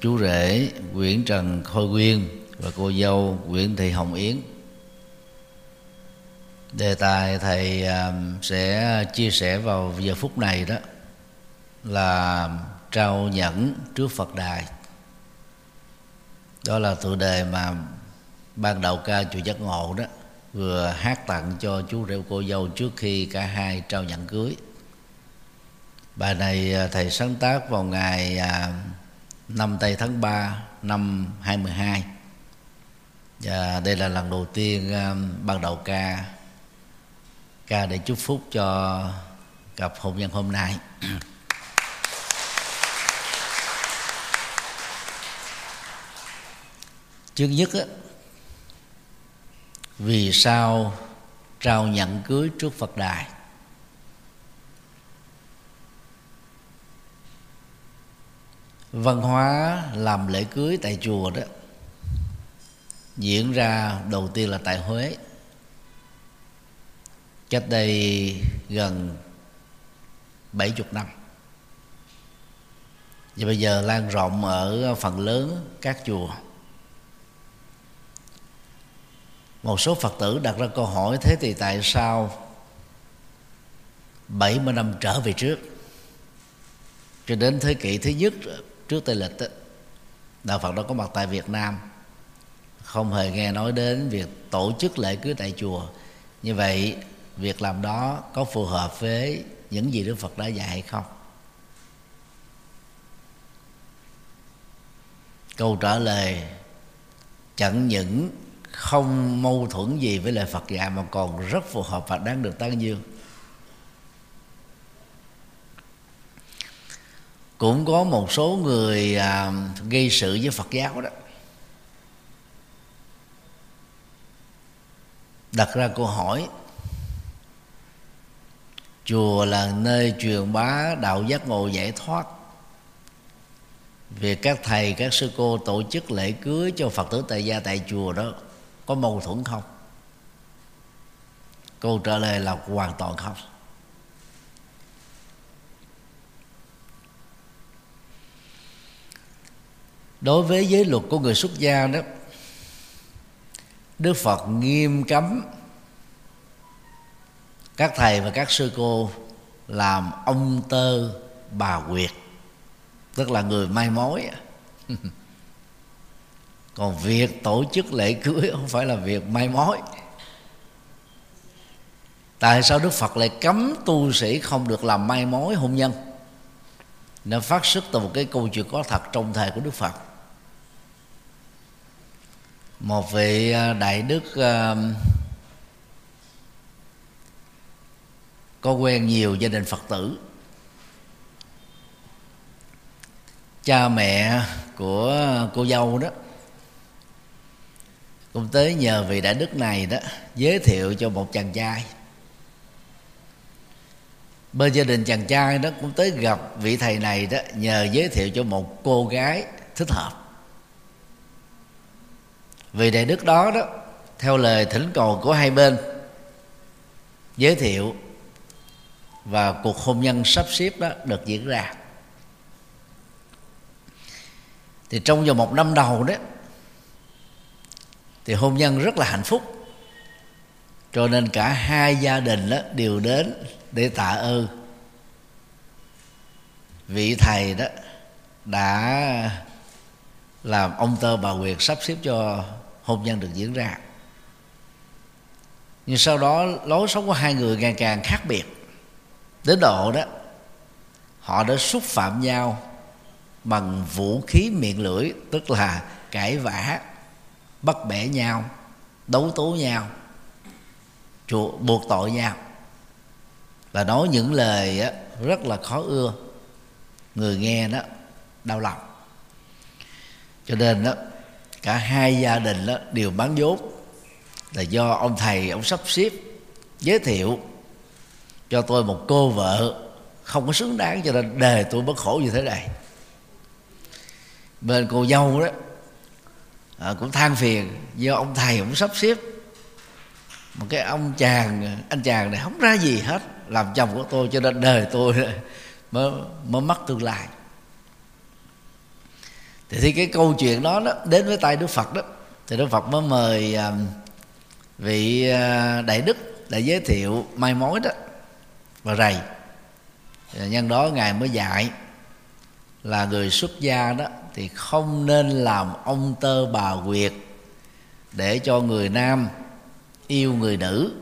chú rể Nguyễn Trần Khôi Quyên và cô dâu Nguyễn Thị Hồng Yến. Đề tài thầy à, sẽ chia sẻ vào giờ phút này đó là trao nhẫn trước Phật đài. Đó là tựa đề mà ban đầu ca chùa giác ngộ đó vừa hát tặng cho chú rể cô dâu trước khi cả hai trao nhẫn cưới. Bài này à, thầy sáng tác vào ngày à, năm tây tháng 3 năm 22 và đây là lần đầu tiên um, ban đầu ca ca để chúc phúc cho cặp hôn nhân hôm nay. Chương nhất á, vì sao trao nhận cưới trước phật đài? Văn hóa làm lễ cưới tại chùa đó, diễn ra đầu tiên là tại huế. Cách đây gần bảy chục năm. Và bây giờ lan rộng ở phần lớn các chùa. Một số phật tử đặt ra câu hỏi, thế thì tại sao 70 năm trở về trước? Cho đến thế kỷ thứ nhất trước tây lịch đó, đạo phật đã có mặt tại việt nam không hề nghe nói đến việc tổ chức lễ cưới tại chùa. Như vậy việc làm đó có phù hợp với những gì đức phật đã dạy hay không? Câu trả lời chẳng những không mâu thuẫn gì với lời Phật dạy mà còn rất phù hợp và đáng được tán dương cũng có một số người à, gây sự với Phật giáo đó. Đặt ra câu hỏi chùa là nơi truyền bá đạo giác ngộ giải thoát. Việc các thầy các sư cô tổ chức lễ cưới cho phật tử tại gia tại chùa đó có mâu thuẫn không? Câu trả lời là hoàn toàn không. Đối với giới luật của người xuất gia đó, đức phật nghiêm cấm các thầy và các sư cô làm ông tơ bà quyệt, tức là người mai mối. Còn việc tổ chức lễ cưới không phải là việc mai mối. Tại sao đức phật lại cấm tu sĩ không được làm mai mối hôn nhân? Nó phát xuất từ một cái câu chuyện có thật trong thời của đức phật một vị à, đại đức à, có quen nhiều gia đình phật tử. Cha mẹ của cô dâu đó cũng tới nhờ vị đại đức này đó giới thiệu cho một chàng trai. Bên gia đình chàng trai đó cũng tới gặp vị thầy này đó nhờ giới thiệu cho một cô gái thích hợp vị đại đức đó đó, theo lời thỉnh cầu của hai bên, giới thiệu và cuộc hôn nhân sắp xếp đó được diễn ra. Thì trong vòng một năm đầu đó, thì hôn nhân rất là hạnh phúc. Cho nên cả hai gia đình đó đều đến để tạ ơn. Vị thầy đó đã làm ông tơ bà quyệt sắp xếp cho hôn nhân được diễn ra. Nhưng sau đó, lối sống của hai người ngày càng khác biệt. Đến độ đó, họ đã xúc phạm nhau bằng vũ khí miệng lưỡi, tức là cãi vã, bắt bẻ nhau, đấu tố nhau buộc tội nhau. Và nói những lời rất là khó ưa. Người nghe đó, đau lòng. Cho nên đó cả hai gia đình đó đều bán vốn. Là do ông thầy ông sắp xếp giới thiệu cho tôi một cô vợ không có xứng đáng cho nên đời tôi bất khổ như thế này. Bên cô dâu đó à, cũng than phiền do ông thầy cũng sắp xếp. Một cái ông chàng anh chàng này không ra gì hết làm chồng của tôi cho nên đời tôi mới mới mất tương lai thì khi cái câu chuyện đó, đó đến với tay đức phật đó. Thì đức phật mới mời à, vị à, đại đức để giới thiệu mai mối đó và rầy. Nhân đó ngài mới dạy là người xuất gia đó thì không nên làm ông tơ bà quyệt để cho người nam yêu người nữ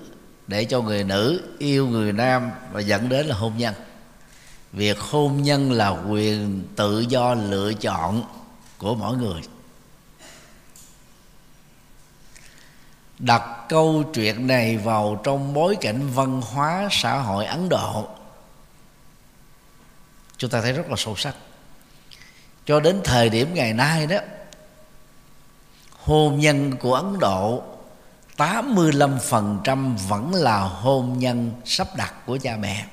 để cho người nữ yêu người nam và dẫn đến là hôn nhân. Việc hôn nhân là quyền tự do lựa chọn của mỗi người. Đặt câu chuyện này vào trong bối cảnh văn hóa xã hội ấn độ chúng ta thấy rất là sâu sắc. Cho đến thời điểm ngày nay đó hôn nhân của Ấn Độ 85% vẫn là hôn nhân sắp đặt của cha mẹ.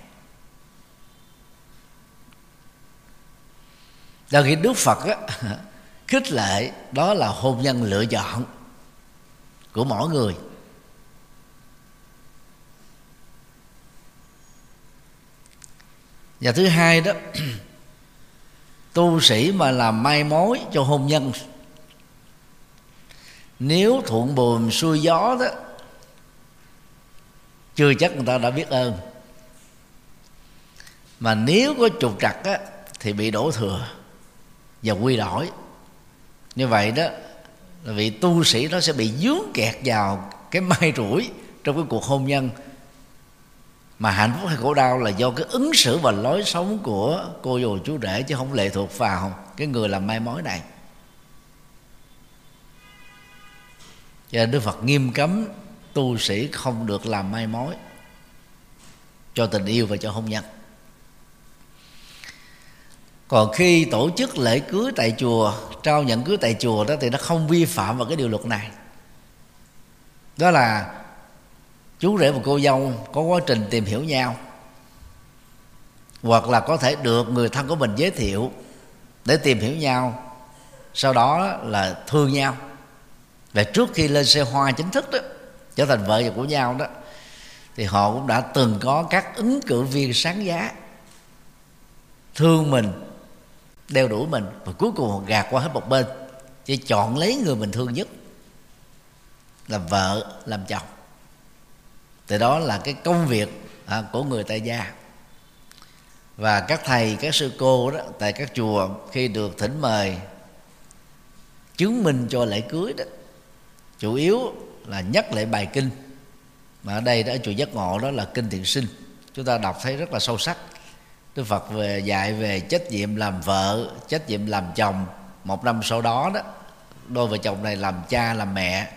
Đó khi Đức Phật á, khích lệ đó là hôn nhân lựa chọn của mỗi người. Và thứ hai đó tu sĩ mà làm mai mối cho hôn nhân nếu thuận buồm xuôi gió đó chưa chắc người ta đã biết ơn. Mà nếu có trục trặc á, thì bị đổ thừa và quy đổi như vậy đó, là vị tu sĩ nó sẽ bị dướng kẹt vào cái mai rủi trong cái cuộc hôn nhân. Mà hạnh phúc hay khổ đau là do cái ứng xử và lối sống của cô dồ chú rể chứ không lệ thuộc vào cái người làm mai mối này. Cho nên đức phật nghiêm cấm tu sĩ không được làm mai mối cho tình yêu và cho hôn nhân còn khi tổ chức lễ cưới tại chùa, trao nhận cưới tại chùa đó thì nó không vi phạm vào cái điều luật này. Đó là chú rể và cô dâu có quá trình tìm hiểu nhau, hoặc là có thể được người thân của mình giới thiệu để tìm hiểu nhau, sau đó là thương nhau. Và trước khi lên xe hoa chính thức đó, trở thành vợ của nhau đó, thì họ cũng đã từng có các ứng cử viên sáng giá, thương mình đeo đuổi mình. Và cuối cùng họ gạt qua hết một bên. Chỉ chọn lấy người mình thương nhất. Làm vợ làm chồng. Từ đó là cái công việc à, của người tại gia. Và các thầy các sư cô đó tại các chùa khi được thỉnh mời chứng minh cho lễ cưới đó chủ yếu là nhắc lại bài kinh. Mà ở đây đó ở chùa giác ngộ đó là kinh thiện sinh. Chúng ta đọc thấy rất là sâu sắc đức phật về dạy về trách nhiệm làm vợ, trách nhiệm làm chồng. Một năm sau đó đó, đôi vợ chồng này làm cha, làm mẹ.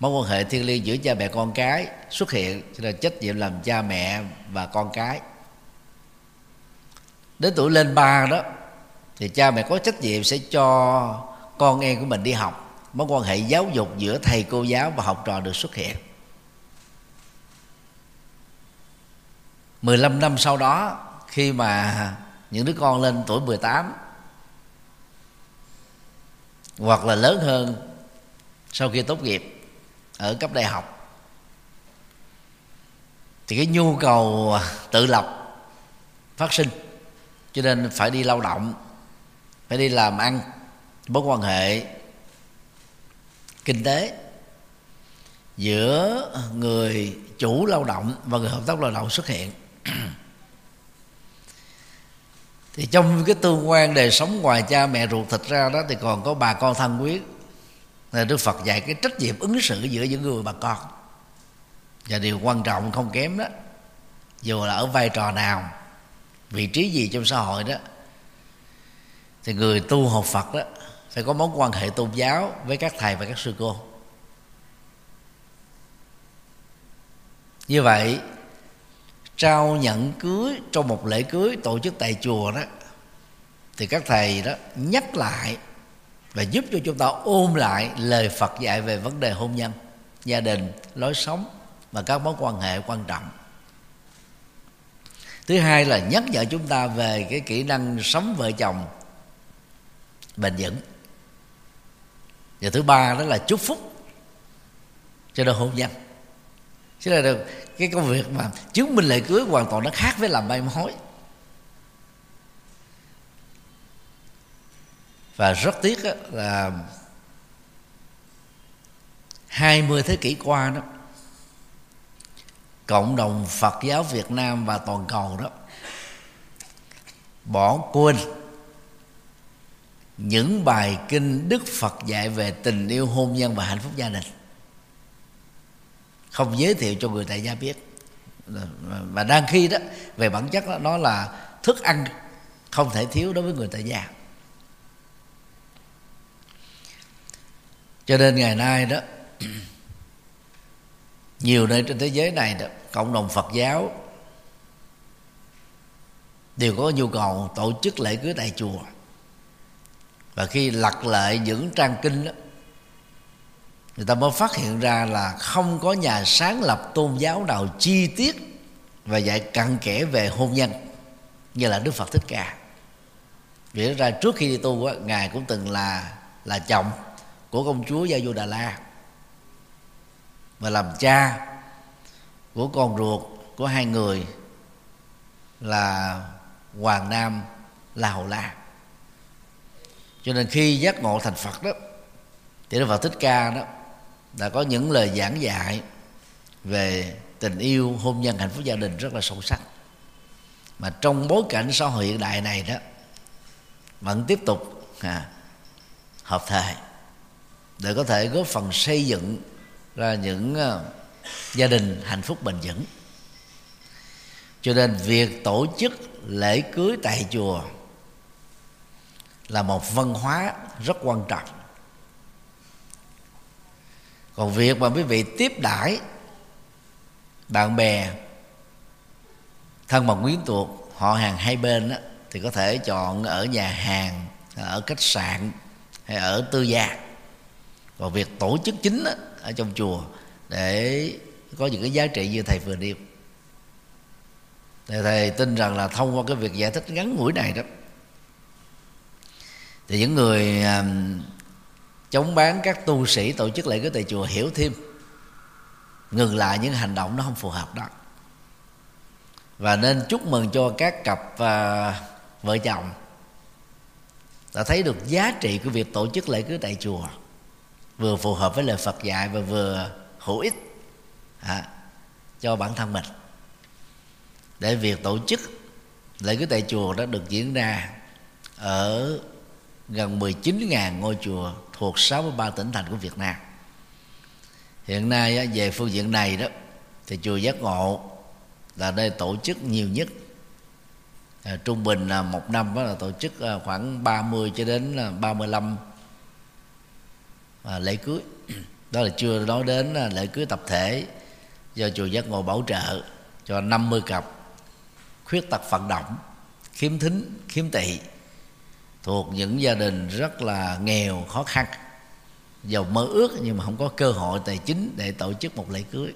Mối quan hệ thiêng liêng giữa cha mẹ con cái xuất hiện, cho nên trách nhiệm làm cha mẹ và con cái. Đến tuổi lên ba đó, thì cha mẹ có trách nhiệm sẽ cho con em của mình đi học. Mối quan hệ giáo dục giữa thầy cô giáo và học trò được xuất hiện. 15 năm sau đó khi mà những đứa con lên tuổi 18 hoặc là lớn hơn sau khi tốt nghiệp ở cấp đại học, thì cái nhu cầu tự lập phát sinh. Cho nên phải đi lao động, phải đi làm ăn, mối quan hệ kinh tế giữa người chủ lao động và người hợp tác lao động xuất hiện. Thì trong cái tương quan đời sống ngoài cha mẹ ruột thịt ra đó thì còn có bà con thân quyết là đức phật dạy cái trách nhiệm ứng xử giữa những người bà con. Và điều quan trọng không kém đó, dù là ở vai trò nào, vị trí gì trong xã hội đó, thì người tu học phật đó phải có mối quan hệ tôn giáo với các thầy và các sư cô. Như vậy trao nhận cưới trong một lễ cưới tổ chức tại chùa đó thì các thầy đó nhắc lại và giúp cho chúng ta ôm lại lời Phật dạy về vấn đề hôn nhân, gia đình, lối sống và các mối quan hệ quan trọng. Thứ hai là nhắc nhở chúng ta về cái kỹ năng sống vợ chồng bền vững. Và thứ ba đó là chúc phúc cho đôi hôn nhân. Chứ là được, cái công việc mà chứng minh lễ cưới hoàn toàn nó khác với làm may mối. Và rất tiếc là 20 thế kỷ qua đó, cộng đồng Phật giáo Việt Nam và toàn cầu đó bỏ quên những bài kinh Đức Phật dạy về tình yêu hôn nhân và hạnh phúc gia đình không giới thiệu cho người tại gia biết. Và đang khi đó, về bản chất đó nó là thức ăn không thể thiếu đối với người tại gia. Cho nên ngày nay đó, nhiều nơi trên thế giới này đó, cộng đồng phật giáo đều có nhu cầu tổ chức lễ cưới tại chùa. Và khi lật lại những trang kinh đó người ta mới phát hiện ra là không có nhà sáng lập tôn giáo nào chi tiết và dạy cặn kẽ về hôn nhân như là đức phật thích ca. Vì ra trước khi đi tu á, ngài cũng từng là là chồng của công chúa gia du đà la và làm cha của con ruột của hai người là hoàng nam la hầu la. Cho nên khi giác ngộ thành phật đó thì đức phật thích ca đó đã có những lời giảng dạy về tình yêu hôn nhân hạnh phúc gia đình rất là sâu sắc. Mà trong bối cảnh xã hội hiện đại này đó vẫn tiếp tục à, hợp thời để có thể góp phần xây dựng ra những uh, gia đình hạnh phúc bền vững. Cho nên việc tổ chức lễ cưới tại chùa là một văn hóa rất quan trọng còn việc mà quý vị tiếp đãi bạn bè thân bằng quyến thuộc họ hàng hai bên đó, thì có thể chọn ở nhà hàng ở khách sạn hay ở tư gia. Còn việc tổ chức chính đó, ở trong chùa để có những cái giá trị như thầy vừa nêu. Thầy, thầy tin rằng là thông qua cái việc giải thích ngắn ngủi này đó thì những người à, chống bán các tu sĩ tổ chức lễ cái tại chùa hiểu thêm. Ngừng lại những hành động nó không phù hợp đó. Và nên chúc mừng cho các cặp à, vợ chồng đã thấy được giá trị của việc tổ chức lễ cưới tại chùa vừa phù hợp với lời Phật dạy và vừa hữu ích à, cho bản thân mình. Để việc tổ chức lễ cưới tại chùa đó được diễn ra ở gần 19.000 ngôi chùa thuộc 63 tỉnh thành của Việt Nam. Hiện nay về phương diện này đó thì chùa giác ngộ là nơi tổ chức nhiều nhất. À, trung bình là một năm đó là tổ chức à, khoảng 30 cho đến à, 35 à, lễ cưới. Đó là chưa nói đến à, lễ cưới tập thể do chùa giác ngộ bảo trợ cho 50 cặp khuyết tật vận động khiếm thính khiếm tị thuộc những gia đình rất là nghèo, khó khăn. Giàu mơ ước nhưng mà không có cơ hội tài chính để tổ chức một lễ cưới.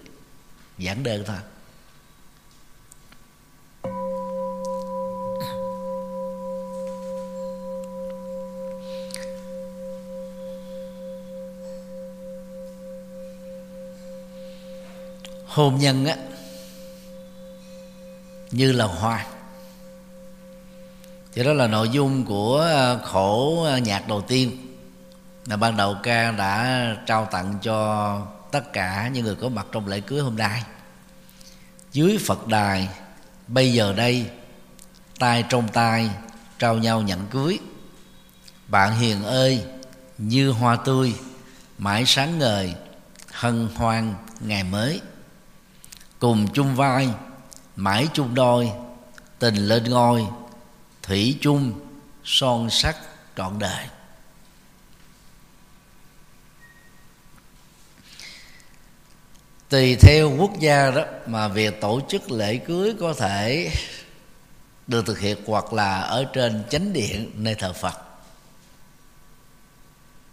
Giản đơn thôi. Hôn nhân á, như là hoa thì đó là nội dung của ờ, khổ ờ, nhạc đầu tiên. Là ban đầu ca đã trao tặng cho tất cả những người có mặt trong lễ cưới hôm nay. Dưới phật đài, bây giờ đây, tay trong tay trao nhau nhận cưới. Bạn hiền ơi, như hoa tươi, mãi sáng ngời, hân hoan ngày mới. Cùng chung vai, mãi chung đôi, tình lên ngôi thủy chung, son sắc trọn đời. Tùy theo quốc gia đó mà việc tổ chức lễ cưới có thể được thực hiện hoặc là ở trên chánh điện nơi thờ Phật.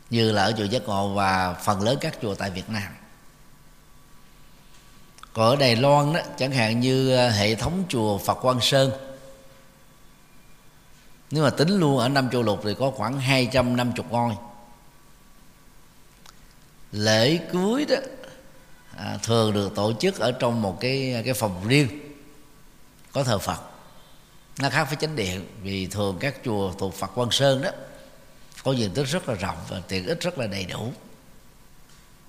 Như là ở chùa Giác Ngộ và phần lớn các chùa tại Việt Nam. Còn ở Đài Loan đó, chẳng hạn như hệ thống chùa Phật Quang Sơn nếu mà tính luôn ở năm châu lục thì có khoảng 250 ngôi. Lễ cưới đó à, thường được tổ chức ở trong một cái cái phòng riêng có thờ Phật. Nó khác với chánh điện vì thường các chùa thuộc Phật Quan Sơn đó có diện tích rất là rộng và tiện ích rất là đầy đủ.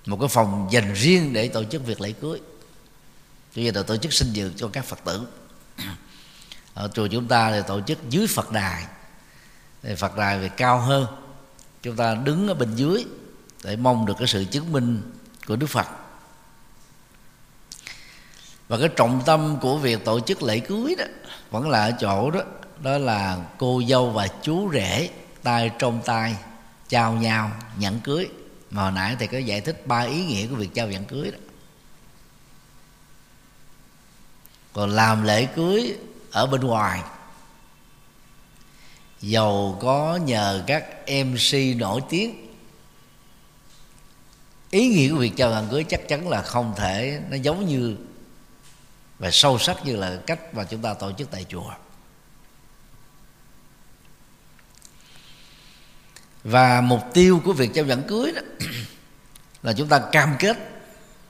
Một cái phòng dành riêng để tổ chức việc lễ cưới. Bây giờ là tổ chức sinh dược cho các phật tử ở chùa chúng ta thì tổ chức dưới phật đài. Thì phật đài về cao hơn. Chúng ta đứng ở bên dưới để mong được cái sự chứng minh của đức phật. Và cái trọng tâm của việc tổ chức lễ cưới đó vẫn là ở chỗ đó đó là cô dâu và chú rể tay trong tay trao nhau, nhận cưới. Mà hồi nãy thì có giải thích ba ý nghĩa của việc trao nhận cưới đó. Còn làm lễ cưới ở bên ngoài. Giàu có nhờ các mc nổi tiếng. Ý nghĩa của việc chào hàng cưới chắc chắn là không thể, nó giống như và sâu sắc như là cách mà chúng ta tổ chức tại chùa. Và mục tiêu của việc trao dẫn cưới đó là chúng ta cam kết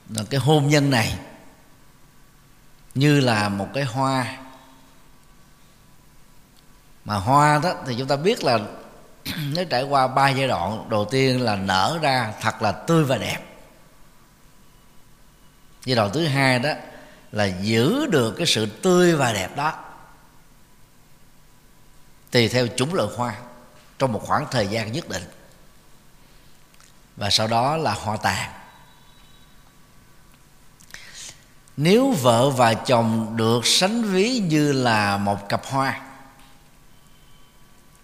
là cái hôn nhân này như là một cái hoa mà hoa đó, thì chúng ta biết là nó trải qua ba giai đoạn, đầu tiên là nở ra thật là tươi và đẹp. Giai đoạn thứ hai đó là giữ được cái sự tươi và đẹp đó. Tùy theo chủng loại hoa, trong một khoảng thời gian nhất định. Và sau đó là hoa tàn. Nếu vợ và chồng được sánh ví như là một cặp hoa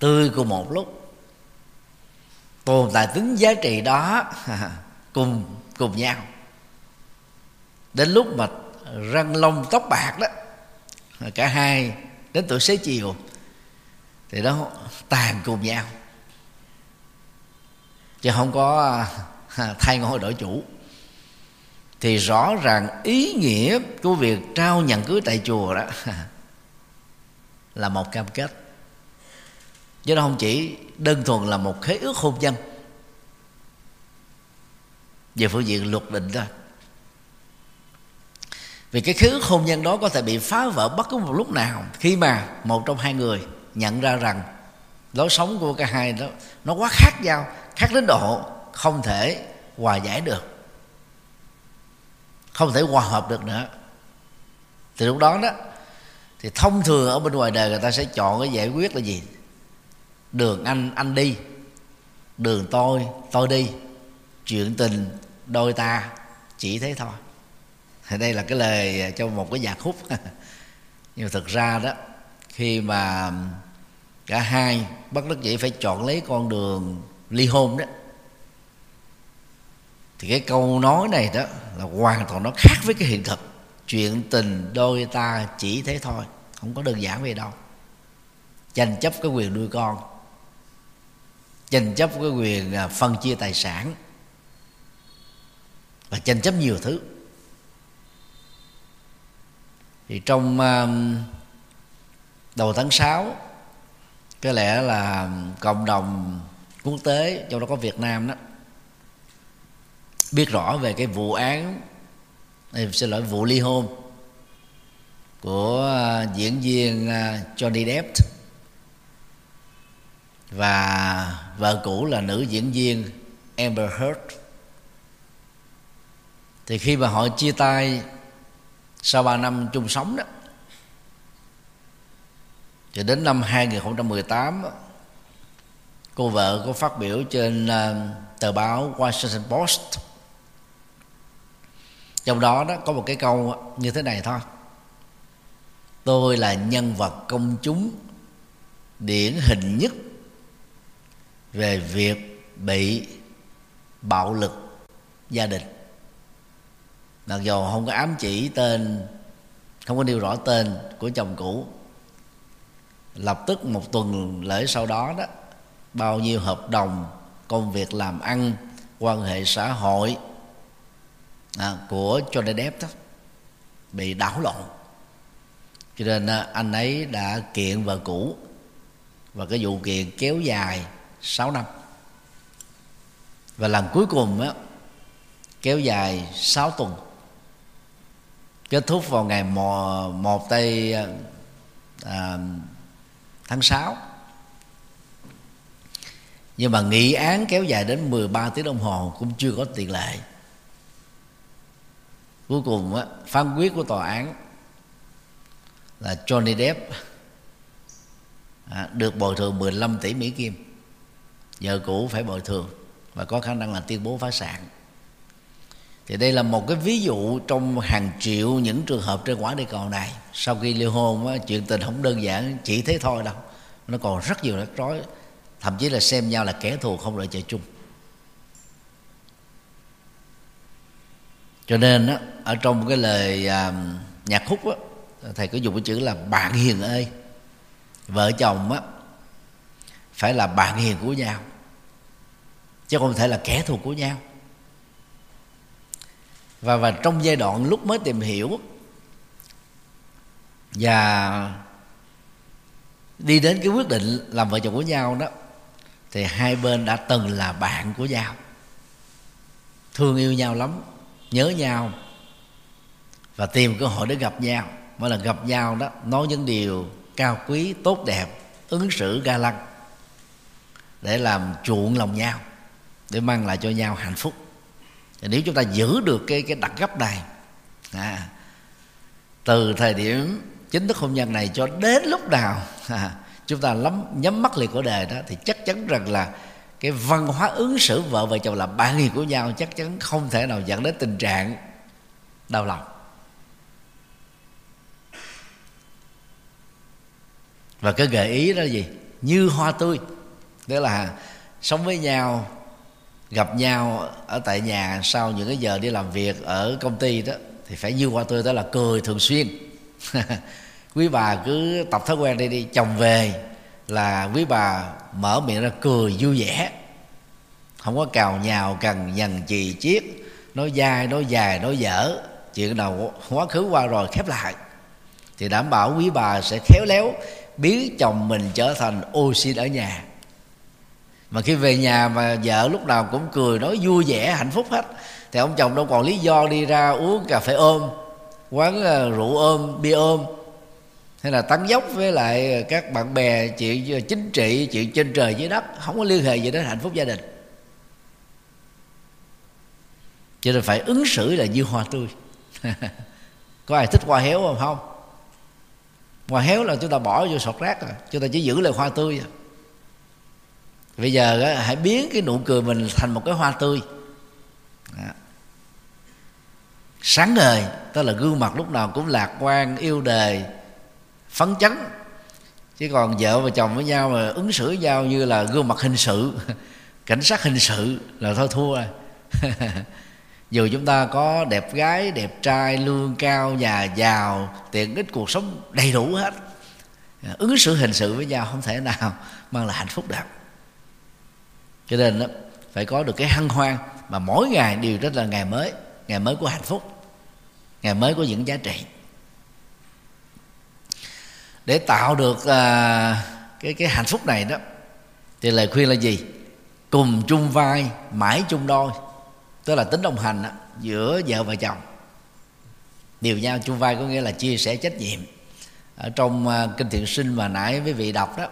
tươi cùng một lúc. Tồn tại tính giá trị đó cùng cùng nhau. Đến lúc mà răng lông tóc bạc đó, cả hai đến tuổi xế chiều, thì nó tàn cùng nhau. Chứ không có à, thay ngôi đổi chủ. Thì rõ ràng ý nghĩa của việc trao nhận cưới tại chùa đó là một cam kết chứ nó không chỉ đơn thuần là một khế ước hôn nhân. Về phương diện luật định thôi. Vì cái khế ước hôn nhân đó có thể bị phá vỡ bất cứ một lúc nào khi mà một trong hai người nhận ra rằng lối sống của cả hai đó nó quá khác nhau, khác đến độ không thể hòa giải được, không thể hòa hợp được nữa. Thì lúc đó đó, thì thông thường ở bên ngoài đời người ta sẽ chọn cái giải quyết là gì? Đường anh anh đi. Đường tôi tôi đi. Chuyện tình đôi ta, chỉ thế thôi. Thì đây là cái lời cho một cái nhạc khúc. Nhưng mà thực ra đó, khi mà cả hai bất đắc dĩ phải chọn lấy con đường ly hôn đó, thì cái câu nói này đó là hoàn toàn nó khác với cái hiện thực. Chuyện tình đôi ta chỉ thế thôi, không có đơn giản về đâu. Tranh chấp cái quyền nuôi con tranh chấp cái quyền à, phân chia tài sản. Và tranh chấp nhiều thứ. Thì trong à, đầu tháng 6 có lẽ là cộng đồng quốc tế, trong đó có Việt Nam đó, biết rõ về cái vụ án, em xin lỗi, vụ ly hôn của à, diễn viên Johnny Depp và vợ cũ là nữ diễn viên Amber Heard. Thì khi mà họ chia tay sau 3 năm chung sống đó, thì đến năm 2018 cô vợ có phát biểu trên ờ, tờ báo Washington Post. Trong đó đó có một cái câu như thế này thôi. Tôi là nhân vật công chúng điển hình nhất về việc bị bạo lực gia đình. Mặc dù không có ám chỉ tên không có nêu rõ tên của chồng cũ lập tức một tuần lễ sau đó đó bao nhiêu hợp đồng công việc làm ăn quan hệ xã hội à, của Johnny Depp đó bị đảo lộn. Cho nên à, anh ấy đã kiện vợ cũ và cái vụ kiện kéo dài 6 năm. Và lần cuối cùng á kéo dài 6 tuần. Kết thúc vào ngày 1 tây à, tháng 6 nhưng mà nghị án kéo dài đến 13 tiếng đồng hồ cũng chưa có tiền lệ. Cuối cùng á, phán quyết của tòa án là Johnny Depp à, được bồi thường 15 tỷ Mỹ Kim vợ cũ phải bồi thường và có khả năng là tuyên bố phá sản. Thì đây là một cái ví dụ trong hàng triệu những trường hợp trên quả địa cầu này. Sau khi ly hôn á, chuyện tình không đơn giản chỉ thế thôi đâu. Nó còn rất nhiều rắc rối thậm chí là xem nhau là kẻ thù không lợi chơi chung. Cho nên á, ở trong cái lời à, nhạc khúc á, thầy có dùng cái chữ là bạn hiền ơi. Vợ chồng á phải là bạn hiền của nhau chứ không thể là kẻ thù của nhau. Và và trong giai đoạn lúc mới tìm hiểu và đi đến cái quyết định làm vợ chồng của nhau đó, thì hai bên đã từng là bạn của nhau. Thương yêu nhau lắm, nhớ nhau và tìm cơ hội để gặp nhau. Mỗi lần gặp nhau đó, nói những điều cao quý, tốt đẹp, ứng xử ga lăng để làm chuộng lòng nhau để mang lại cho nhau hạnh phúc. Nếu chúng ta giữ được cái cái đặc gấp này à, từ thời điểm chính thức hôn nhân này cho đến lúc nào à, chúng ta lắm nhắm mắt liệt của đề đó thì chắc chắn rằng là cái văn hóa ứng xử vợ và chồng là bạn hiền của nhau chắc chắn không thể nào dẫn đến tình trạng đau lòng. Và cái gợi ý đó là gì? Như hoa tươi tức là sống với nhau gặp nhau ở tại nhà sau những cái giờ đi làm việc ở công ty đó, thì phải như qua tôi đó là cười thường xuyên. Quý bà cứ tập thói quen đi đi, chồng về là quý bà mở miệng ra cười vui vẻ. Không có cào nhào cần nhằn, chì chiết, nói dai, nói dài, nói dở. Chuyện nào quá khứ qua rồi khép lại. Thì đảm bảo quý bà sẽ khéo léo biến chồng mình trở thành ô xin ở nhà mà khi về nhà mà vợ lúc nào cũng cười, nói vui vẻ, hạnh phúc hết. Thì ông chồng đâu còn lý do đi ra uống cà phê ôm, quán ờ, rượu ôm, bia ôm. Hay là tán dốc với lại các bạn bè, chuyện ờ, chính trị, chuyện trên trời dưới đất, không có liên hệ gì đến hạnh phúc gia đình. Cho nên phải ứng xử là như hoa tươi. Có ai thích hoa héo không? Không. Hoa héo là chúng ta bỏ vô sọt rác rồi chúng ta chỉ giữ lại hoa tươi rồi bây giờ hãy biến cái nụ cười mình thành một cái hoa tươi. Đó. sáng ngời tức là gương mặt lúc nào cũng lạc quan, yêu đời phấn chấn. Chứ còn vợ và chồng với nhau mà ứng xử với nhau như là gương mặt hình sự, cảnh sát hình sự là thôi thua. Rồi dù chúng ta có đẹp gái, đẹp trai, lương cao, nhà giàu, tiện ích, cuộc sống đầy đủ hết. Ứng xử hình sự với nhau không thể nào mang lại hạnh phúc được cho nên đó, phải có được cái hân hoan mà mỗi ngày đều rất là ngày mới ngày mới của hạnh phúc ngày mới của những giá trị. Để tạo được à, cái cái hạnh phúc này đó thì lời khuyên là gì? Cùng chung vai mãi chung đôi. Tức là tính đồng hành đó, giữa vợ và chồng. Điều nhau chung vai có nghĩa là chia sẻ trách nhiệm. Ở trong à, kinh thiện sinh mà nãy với vị đọc đó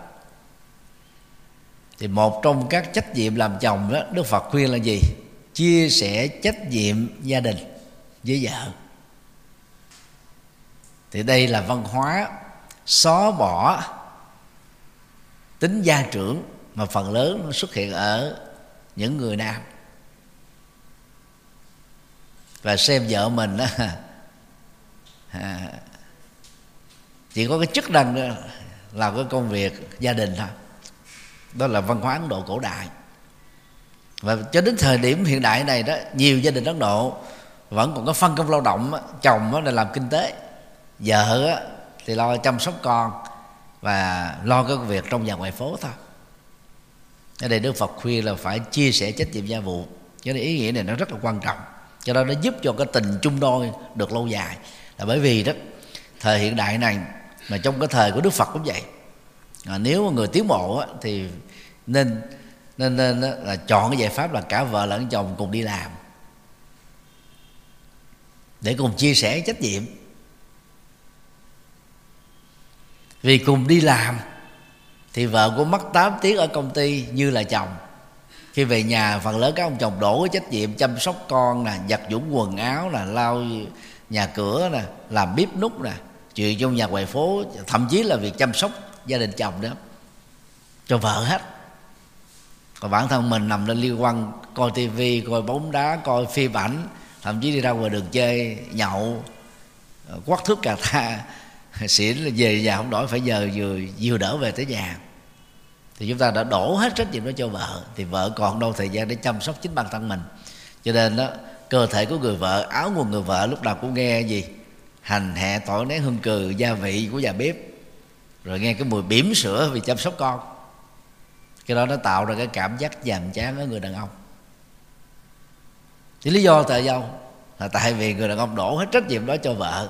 thì một trong các trách nhiệm làm chồng đó đức phật khuyên là gì? Chia sẻ trách nhiệm gia đình với vợ. Thì đây là văn hóa xóa bỏ tính gia trưởng mà phần lớn nó xuất hiện ở những người nam. Và xem vợ mình đó à, chỉ có cái chức năng đó làm cái công việc gia đình thôi đó là văn hóa ấn độ cổ đại. Và cho đến thời điểm hiện đại này đó, nhiều gia đình ấn độ vẫn còn có phân công lao động chồng là làm kinh tế, vợ thì lo chăm sóc con và lo cái việc trong nhà ngoài phố thôi. Ở đây đức phật khuyên là phải chia sẻ trách nhiệm gia vụ. Cho nên ý nghĩa này nó rất là quan trọng. Cho nên nó giúp cho cái tình chung đôi được lâu dài. Là bởi vì đó, thời hiện đại này mà trong cái thời của đức phật cũng vậy à, nếu mà người tiến bộ á, thì nên nên nên là chọn cái giải pháp là cả vợ lẫn chồng cùng đi làm. Để cùng chia sẻ trách nhiệm. Vì cùng đi làm thì vợ cũng mất 8 tiếng ở công ty như là chồng. Khi về nhà phần lớn các ông chồng đổ cái trách nhiệm chăm sóc con nè giặt giũ quần áo nè lau nhà cửa nè làm bếp nút nè chuyện trong nhà ngoài phố thậm chí là việc chăm sóc gia đình chồng đó, cho vợ hết. Còn bản thân mình nằm lên liên quan, coi tivi coi bóng đá, coi phim ảnh, thậm chí đi ra ngoài đường chơi, nhậu ờ, quắt thước cà tha, xỉn là về nhà không đổi, phải giờ vừa vừa đỡ về tới nhà. Thì chúng ta đã đổ hết trách nhiệm đó cho vợ. Thì vợ còn đâu thời gian để chăm sóc chính bản thân mình. Cho nên đó, cơ thể của người vợ, áo quần người vợ lúc nào cũng nghe gì? Hành hạ tỏi nén hương cừ, gia vị của nhà bếp rồi nghe cái mùi bỉm sữa vì chăm sóc con. Cái đó nó tạo ra cái cảm giác nhàm chán ở người đàn ông. Thì lý do tại sao? Là tại vì người đàn ông đổ hết trách nhiệm đó cho vợ.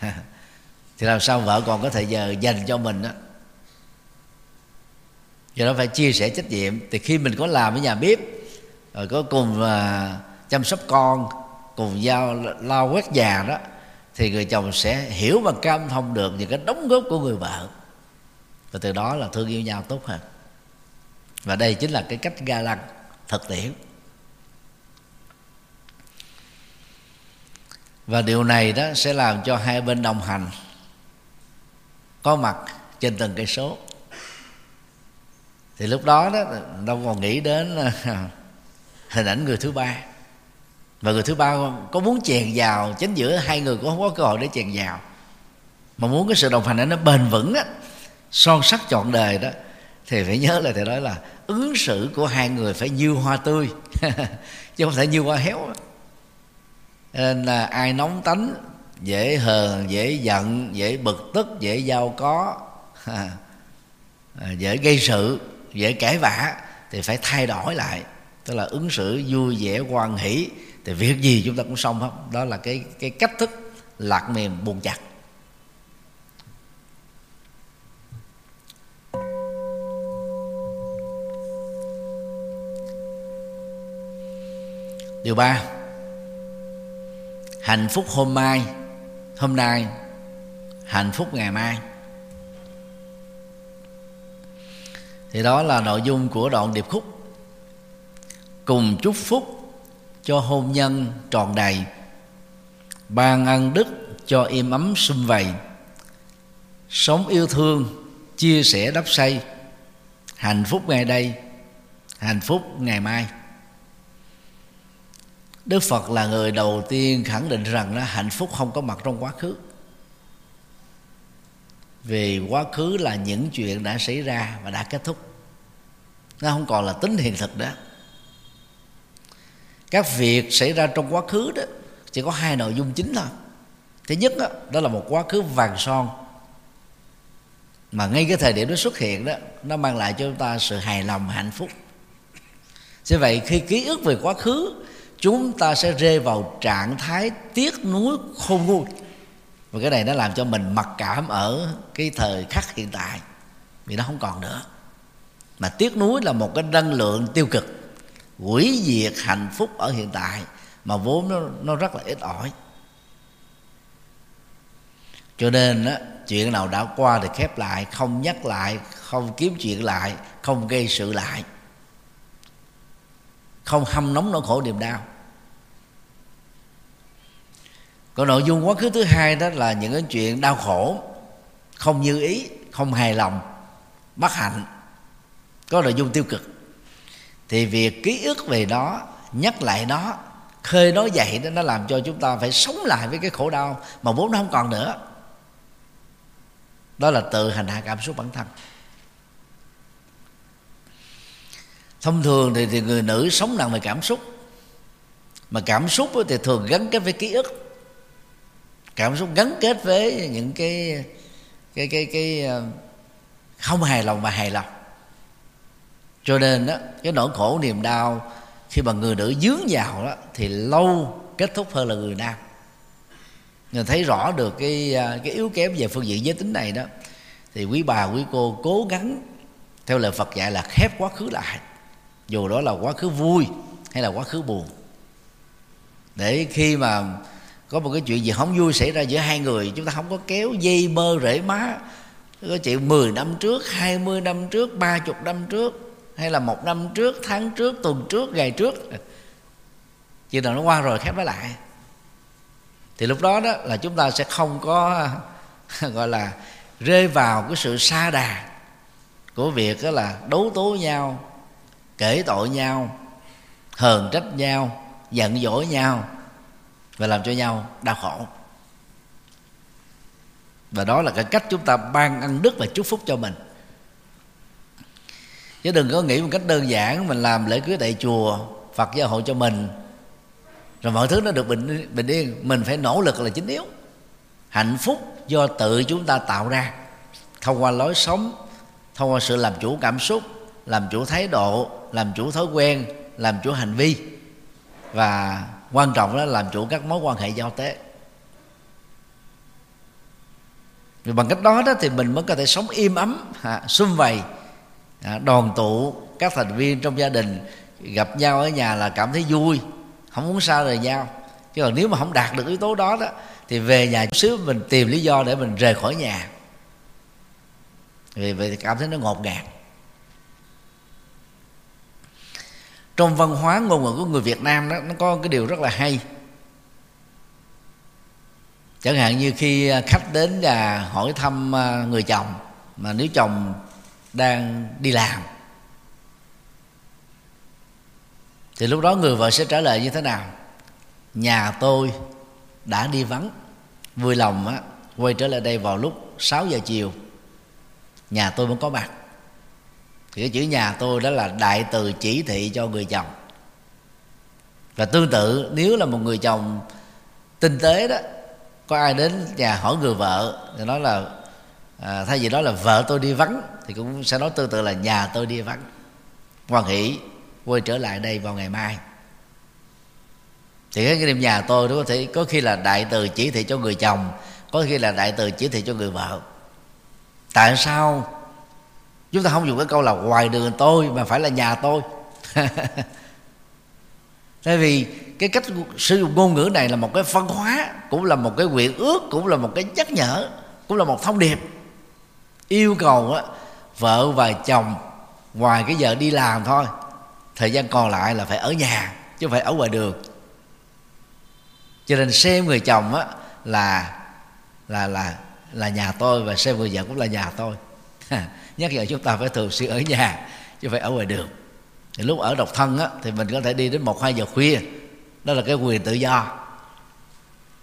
Thì làm sao vợ còn có thời giờ dành cho mình đó do đó phải chia sẻ trách nhiệm. Thì khi mình có làm ở nhà bếp rồi có cùng uh, chăm sóc con cùng giao lau quét nhà đó thì người chồng sẽ hiểu và cam thông được những cái đóng góp của người vợ. Và từ đó là thương yêu nhau tốt hơn. Và đây chính là cái cách ga lăng thực tiễn. Và điều này đó sẽ làm cho hai bên đồng hành có mặt trên từng cây số. Thì lúc đó đó, đâu còn nghĩ đến, hình ảnh người thứ ba và người thứ ba, có muốn chèn vào chính giữa hai người cũng không có cơ hội để chèn vào. Mà muốn cái sự đồng hành nó bền vững á, son sắc trọn đời đó, thì phải nhớ là thầy nói là ứng xử của hai người phải như hoa tươi, chứ không thể như hoa héo. Nên là ai nóng tánh, dễ hờn dễ giận, dễ bực tức, dễ giao có, dễ gây sự, dễ cãi vã, thì phải thay đổi lại. Tức là ứng xử vui vẻ, hoan hỷ thì việc gì chúng ta cũng xong hết. Đó là cái cái cách thức lạc mềm buồn chặt điều ba. Hạnh phúc hôm mai, hôm nay, hạnh phúc ngày mai. Thì đó là nội dung của đoạn điệp khúc. Cùng chúc phúc cho hôn nhân tròn đầy. Ban ân đức cho im ấm sum vầy. Sống yêu thương, chia sẻ đắp xây. Hạnh phúc ngày đây, hạnh phúc ngày mai. Đức phật là người đầu tiên khẳng định rằng là hạnh phúc không có mặt trong quá khứ. Vì quá khứ là những chuyện đã xảy ra và đã kết thúc. Nó không còn là tính hiện thực đó các việc xảy ra trong quá khứ đó chỉ có hai nội dung chính thôi. Thứ nhất đó, đó là một quá khứ vàng son. Mà ngay cái thời điểm nó xuất hiện đó nó mang lại cho chúng ta sự hài lòng hạnh phúc. Như vậy khi ký ức về quá khứ chúng ta sẽ rơi vào trạng thái tiếc nuối khôn nguôi. Và cái này nó làm cho mình mặc cảm ở cái thời khắc hiện tại. Vì nó không còn nữa. Mà tiếc nuối là một cái năng lượng tiêu cực hủy diệt hạnh phúc ở hiện tại mà vốn nó nó rất là ít ỏi. Cho nên á, chuyện nào đã qua thì khép lại không nhắc lại không kiếm chuyện lại không gây sự lại. Không hâm nóng nỗi khổ niềm đau. Còn nội dung quá khứ thứ hai đó là những cái chuyện đau khổ không như ý không hài lòng bất hạnh. Có nội dung tiêu cực thì việc ký ức về nó nhắc lại nó khơi nó dậy đó nó làm cho chúng ta phải sống lại với cái khổ đau mà vốn nó không còn nữa. Đó là tự hành hạ cảm xúc bản thân. Thông thường thì, thì người nữ sống nặng về cảm xúc mà cảm xúc thì thường gắn kết với ký ức. Cảm xúc gắn kết với những cái cái cái cái ờ, không hài lòng và hài lòng cho nên đó cái nỗi khổ niềm đau khi mà người nữ dướng vào đó thì lâu kết thúc hơn là người nam. Người thấy rõ được cái à, cái yếu kém về phương diện giới tính này đó, thì quý bà, quý cô cố gắng, theo lời Phật dạy là khép quá khứ lại. Dù đó là quá khứ vui hay là quá khứ buồn. Để khi mà có một cái chuyện gì không vui xảy ra giữa hai người, chúng ta không có kéo dây mơ rễ má. Có chuyện 10 năm trước 20 năm trước 30 năm trước hay là một năm trước, tháng trước, tuần trước, ngày trước? Chỉ nào nó qua rồi khép nó lại. Thì lúc đó đó là chúng ta sẽ không có, gọi là, rơi vào cái sự xa đà của việc đó là đấu tố nhau, kể tội nhau, hờn trách nhau, giận dỗi nhau và làm cho nhau đau khổ. Và đó là cái cách chúng ta ban ăn đức và chúc phúc cho mình chứ đừng có nghĩ một cách đơn giản mình làm lễ cưới tại chùa phật gia hộ cho mình. Rồi mọi thứ nó được bình bình yên. Mình phải nỗ lực là chính yếu. Hạnh phúc do tự chúng ta tạo ra. Thông qua lối sống thông qua sự làm chủ cảm xúc làm chủ thái độ làm chủ thói quen làm chủ hành vi. Và quan trọng là làm chủ các mối quan hệ giao tế. Vì bằng cách đó đó thì mình mới có thể sống im ấm à, xung vầy à, đoàn tụ các thành viên trong gia đình gặp nhau ở nhà là cảm thấy vui không muốn xa rời nhau. Chứ còn nếu mà không đạt được yếu tố đó đó thì về nhà chút xíu mình tìm lý do để mình rời khỏi nhà. Vì vậy thì cảm thấy nó ngột ngạt. Trong văn hóa ngôn ngữ của người Việt Nam đó nó có cái điều rất là hay. Chẳng hạn như khi khách đến và hỏi thăm à, người chồng mà nếu chồng đang đi làm. Thì lúc đó người vợ sẽ trả lời như thế nào? Nhà tôi đã đi vắng. Vui lòng á, quay trở lại đây vào lúc 6 giờ chiều. Nhà tôi mới có mặt. Thì cái chữ nhà tôi đó là đại từ chỉ thị cho người chồng. Và tương tự, nếu là một người chồng tinh tế đó, có ai đến nhà hỏi người vợ, thì nói là à, thay vì đó là vợ tôi đi vắng thì cũng sẽ nói tương tự là nhà tôi đi vắng. Hoan hỷ quay trở lại đây vào ngày mai. Thì cái niệm nhà tôi nó có thể có khi là đại từ chỉ thị cho người chồng có khi là đại từ chỉ thị cho người vợ. Tại sao? Chúng ta không dùng cái câu là ngoài đường tôi mà phải là nhà tôi. Tại vì cái cách sử dụng ngôn ngữ này là một cái phân hóa cũng là một cái nguyện ước cũng là một cái nhắc nhở cũng là một thông điệp yêu cầu á, vợ và chồng ngoài cái giờ đi làm thôi thời gian còn lại là phải ở nhà chứ không phải ở ngoài đường. Cho nên xem người chồng á là là là là nhà tôi và xem người vợ cũng là nhà tôi. Nhắc nhở chúng ta phải thường xuyên ở nhà chứ phải ở ngoài đường. Thì lúc ở độc thân á, thì mình có thể đi đến một hai giờ khuya. Đó là cái quyền tự do.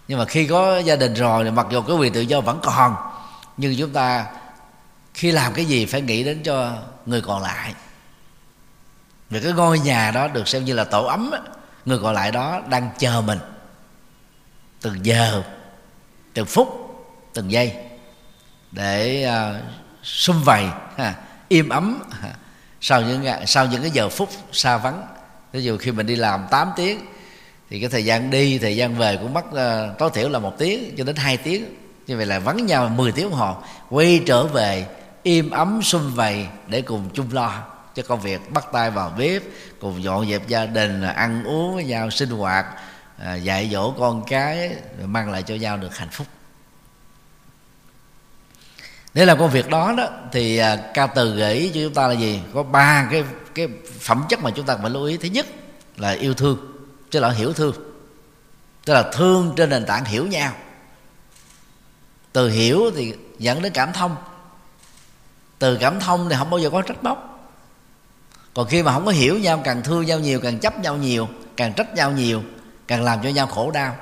Nhưng mà khi có gia đình rồi thì mặc dù cái quyền tự do vẫn còn nhưng chúng ta khi làm cái gì phải nghĩ đến cho người còn lại. Vì cái ngôi nhà đó được xem như là tổ ấm á, người còn lại đó đang chờ mình. Từng giờ từng phút từng giây để uh, sum vầy ha, im ấm ha, sau những sau những cái giờ phút xa vắng ví dụ khi mình đi làm 8 tiếng thì cái thời gian đi thời gian về cũng mất uh, tối thiểu là một tiếng cho đến hai tiếng. Như vậy là vắng nhau 10 tiếng đồng hồ quay trở về im ấm sum vầy để cùng chung lo. Cho công việc bắt tay vào bếp cùng dọn dẹp gia đình ăn uống với nhau sinh hoạt à, dạy dỗ con cái mang lại cho nhau được hạnh phúc. Để làm công việc đó đó thì à, ca từ gợi ý cho chúng ta là gì? Có ba cái cái phẩm chất mà chúng ta phải lưu ý. Thứ nhất là yêu thương tức là hiểu thương. Tức là thương trên nền tảng hiểu nhau. Từ hiểu thì dẫn đến cảm thông từ cảm thông thì không bao giờ có trách móc. Còn khi mà không có hiểu nhau càng thương nhau nhiều càng chấp nhau nhiều càng trách nhau nhiều càng làm cho nhau khổ đau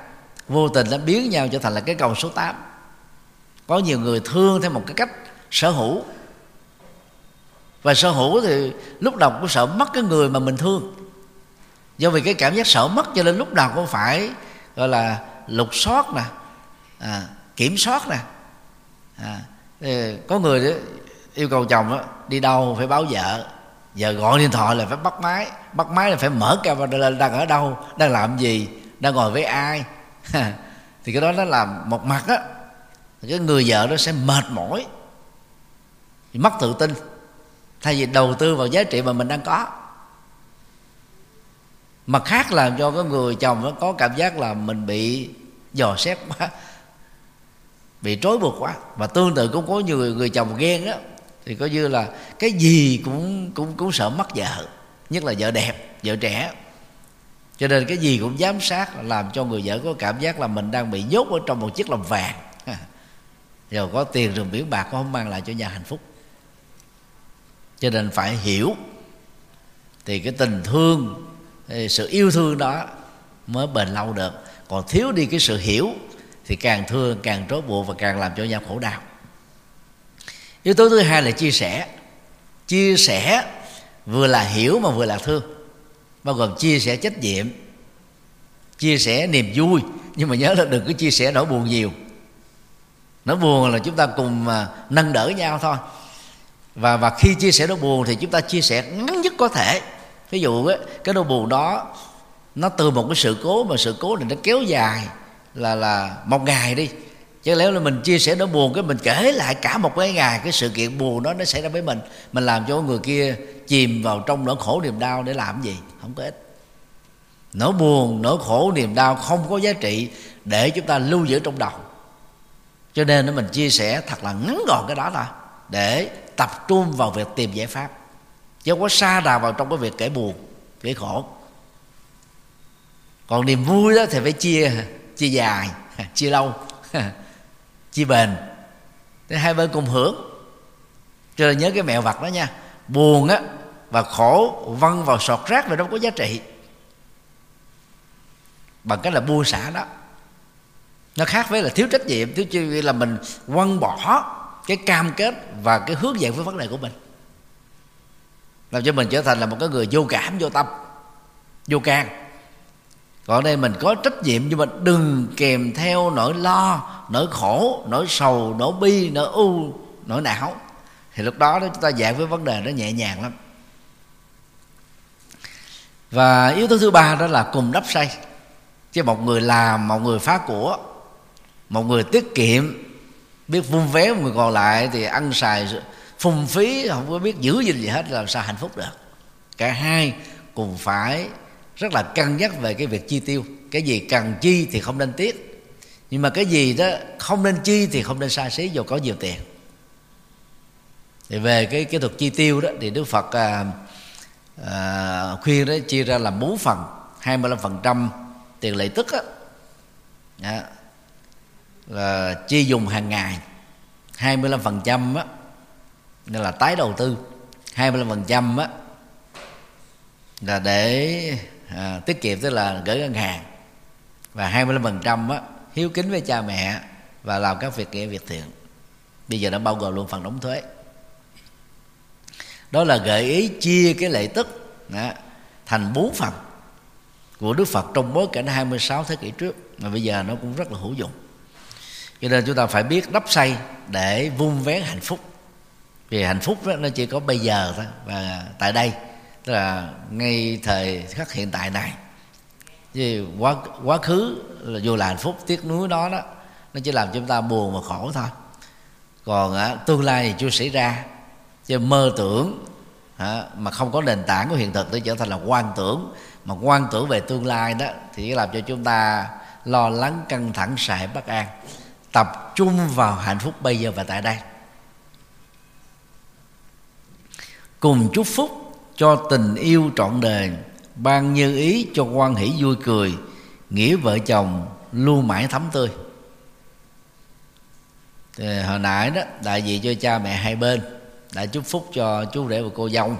vô tình nó biến nhau trở thành là cái cầu số 8 có nhiều người thương theo một cái cách sở hữu. Và sở hữu thì lúc nào cũng sợ mất cái người mà mình thương. Do vì cái cảm giác sợ mất cho nên lúc nào cũng phải gọi là lục soát nè à, kiểm soát nè. À, có người yêu cầu chồng đó, đi đâu phải báo vợ. Giờ gọi điện thoại là phải bắt máy. Bắt máy là phải mở camera lên đang ở đâu đang làm gì đang ngồi với ai. Thì cái đó nó làm một mặt á cái người vợ đó sẽ mệt mỏi. Mất tự tin. Thay vì đầu tư vào giá trị mà mình đang có. Mặt khác làm cho cái người chồng nó có cảm giác là mình bị dò xét quá bị trói buộc quá. Và tương tự cũng có nhiều người, người chồng ghen đó thì coi như là cái gì cũng cũng cũng sợ mất vợ. Nhất là vợ đẹp, vợ trẻ. Cho nên cái gì cũng giám sát, làm cho người vợ có cảm giác là mình đang bị nhốt ở trong một chiếc lồng vàng. Rồi có tiền rừng biển bạc cũng không mang lại cho nhà hạnh phúc. Cho nên phải hiểu thì cái tình thương sự yêu thương đó mới bền lâu được. Còn thiếu đi cái sự hiểu thì càng thương, càng trói buộc và càng làm cho nhau khổ đau yếu tố thứ hai là chia sẻ. Chia sẻ vừa là hiểu mà vừa là thương. Bao gồm chia sẻ trách nhiệm chia sẻ niềm vui. Nhưng mà nhớ là đừng có chia sẻ nỗi buồn nhiều. Nỗi buồn là chúng ta cùng à, nâng đỡ nhau thôi. Và và khi chia sẻ nỗi buồn thì chúng ta chia sẻ ngắn nhất có thể. Ví dụ ấy, cái nỗi buồn đó nó từ một cái sự cố mà sự cố này nó kéo dài là là một ngày đi chứ nếu là mình chia sẻ nỗi buồn, cái mình kể lại cả một cái ngày, cái sự kiện buồn đó nó xảy ra với mình mình làm cho người kia chìm vào trong nỗi khổ niềm đau để làm gì? Không có ích. Nỗi buồn, nỗi khổ niềm đau không có giá trị để chúng ta lưu giữ trong đầu. Cho nên nó mình chia sẻ thật là ngắn gọn cái đó thôi, để tập trung vào việc tìm giải pháp. Chứ không có xa đà vào trong cái việc kể buồn, kể khổ. Còn niềm vui đó thì phải chia chia dài, chia lâu. chia bền. Thế hai bên cùng hưởng. Cho nên nhớ cái mẹo vặt đó nha. Buồn á và khổ văng vào sọt rác và đâu có giá trị. Bằng cách là buông xả đó. Nó khác với là thiếu trách nhiệm, thiếu chi là mình quăng bỏ cái cam kết và cái hướng dẫn với vấn đề của mình. Làm cho mình trở thành là một cái người vô cảm, vô tâm, vô can. Còn đây mình có trách nhiệm nhưng mà đừng kèm theo nỗi lo nỗi khổ, nỗi sầu, nỗi bi, nỗi u, nỗi não. Thì lúc đó chúng ta giải quyết vấn đề nó nhẹ nhàng lắm. Và yếu tố thứ ba đó là cùng đắp say chứ một người làm, một người phá của, một người tiết kiệm, biết vung vé một người còn lại thì ăn xài phung phí, không có biết giữ gìn gì hết làm sao hạnh phúc được. Cả hai cùng phải rất là cân nhắc về cái việc chi tiêu. Cái gì cần chi thì không nên tiếc nhưng mà cái gì đó không nên chi thì không nên xa xí dù có nhiều tiền. Thì về cái kỹ thuật chi tiêu đó thì đức phật à, à, khuyên đó chia ra làm bốn phần 25% tiền lợi tức á. Đó, là chi dùng hàng ngày 25% á. Nên là tái đầu tư 25% á. Là để à, tiết kiệm tức là gửi ngân hàng. Và 25% á hiếu kính với cha mẹ và làm các việc nghĩa việc thiện. Bây giờ nó bao gồm luôn phần đóng thuế. Đó là gợi ý chia cái lệ tức đó, thành bốn phần của Đức Phật trong bối cảnh 26 thế kỷ trước. Mà bây giờ nó cũng rất là hữu dụng. Cho nên chúng ta phải biết đắp xây để vun vén hạnh phúc. Vì hạnh phúc đó, nó chỉ có bây giờ thôi và tại đây tức là ngay thời khắc hiện tại này vì quá quá khứ là dù là hạnh phúc tiếc nuối đó đó. Nó chỉ làm cho chúng ta buồn và khổ thôi. Còn à, tương lai thì chưa xảy ra. Chứ mơ tưởng à, mà không có nền tảng của hiện thực để trở thành là quan tưởng. Mà quan tưởng về tương lai đó thì làm cho chúng ta lo lắng căng thẳng sợ bất an. Tập trung vào hạnh phúc bây giờ và tại đây. Cùng chúc phúc cho tình yêu trọn đời ban như ý cho quan hỷ vui cười, nghĩa vợ chồng luôn mãi thắm tươi. Thì hồi nãy đó, đại diện cho cha mẹ hai bên đã chúc phúc cho chú rể và cô dâu.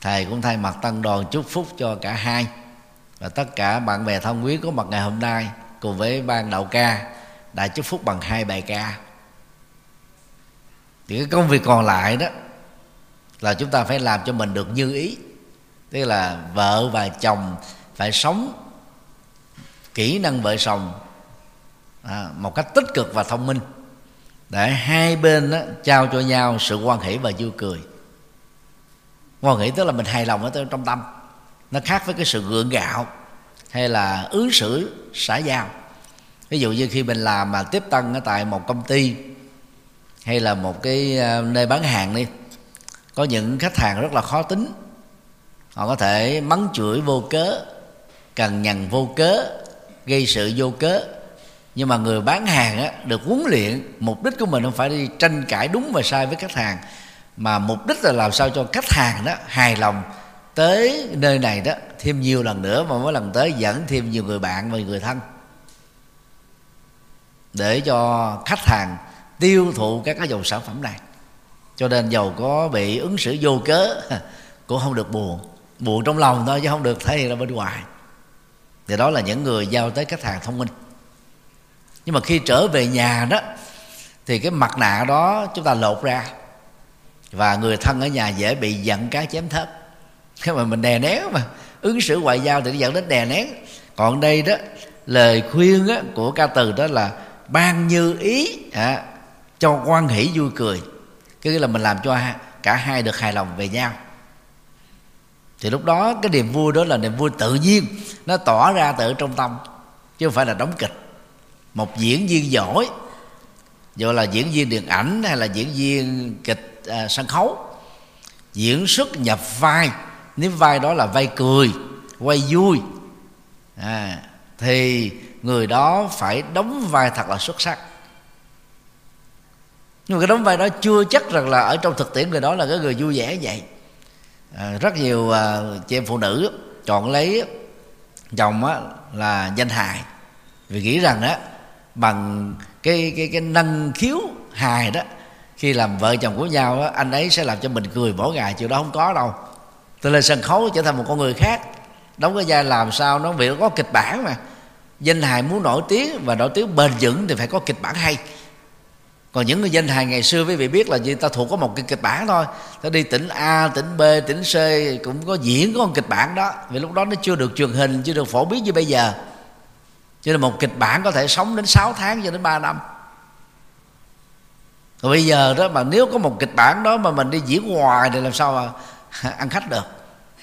Thầy cũng thay mặt tăng đoàn chúc phúc cho cả hai và tất cả bạn bè thân quý có mặt ngày hôm nay cùng với ban đạo ca đã chúc phúc bằng hai bài ca. Thì cái công việc còn lại đó là chúng ta phải làm cho mình được như ý tức là vợ và chồng phải sống kỹ năng vợ chồng à, một cách tích cực và thông minh. Để hai bên đó, trao cho nhau sự quan hỷ và vui cười. Quan hỷ tức là mình hài lòng ở trong tâm. Nó khác với cái sự gượng gạo hay là ứng xử xã giao. Ví dụ như khi mình làm mà tiếp tân ở tại một công ty hay là một cái ờ, nơi bán hàng đi có những khách hàng rất là khó tính họ có thể mắng chửi vô cớ cằn nhằn vô cớ gây sự vô cớ. Nhưng mà người bán hàng á, được huấn luyện mục đích của mình không phải đi tranh cãi đúng và sai với khách hàng mà mục đích là làm sao cho khách hàng đó hài lòng tới nơi này đó thêm nhiều lần nữa mà mỗi lần tới dẫn thêm nhiều người bạn và người thân. Để cho khách hàng tiêu thụ các cái dòng sản phẩm này. Cho nên dầu có bị ứng xử vô cớ cũng không được buồn buồn trong lòng thôi chứ không được thể hiện ra bên ngoài. Thì đó là những người giao tới khách hàng thông minh. Nhưng mà khi trở về nhà đó thì cái mặt nạ đó chúng ta lột ra. Và người thân ở nhà dễ bị giận cá chém thớt. Thế mà mình đè nén mà ứng xử ngoại giao thì nó dẫn đến đè nén. Còn đây đó lời khuyên á, của ca từ đó là ban như ý à, cho quan hỷ vui cười. Cái là mình làm cho cả hai được hài lòng về nhau thì lúc đó cái niềm vui đó là niềm vui tự nhiên. Nó tỏ ra từ trong tâm chứ không phải là đóng kịch. Một diễn viên giỏi dù là diễn viên điện ảnh hay là diễn viên kịch à, sân khấu diễn xuất nhập vai nếu vai đó là vai cười quay vui à, thì người đó phải đóng vai thật là xuất sắc. Nhưng mà cái đóng vai đó chưa chắc rằng là ở trong thực tiễn người đó là cái người vui vẻ vậy à, rất nhiều à, chị em phụ nữ chọn lấy chồng á, là danh hài. Vì nghĩ rằng á bằng cái cái cái năng khiếu hài đó khi làm vợ chồng của nhau đó, anh ấy sẽ làm cho mình cười mỗi ngày chuyện đó không có đâu. Từ lên sân khấu trở thành một con người khác. Đóng cái vai làm sao nó việc có kịch bản mà. Danh hài muốn nổi tiếng và nổi tiếng bền vững thì phải có kịch bản hay còn những người danh hài ngày xưa quý vị biết là gì ta thuộc có một cái kịch bản thôi. Ta đi tỉnh a tỉnh b tỉnh c cũng có diễn có một kịch bản đó. Vì lúc đó nó chưa được truyền hình chưa được phổ biến như bây giờ. Cho nên một kịch bản có thể sống đến 6 tháng cho đến 3 năm. Rồi bây giờ đó mà nếu có một kịch bản đó mà mình đi diễn ngoài thì làm sao mà ăn khách được?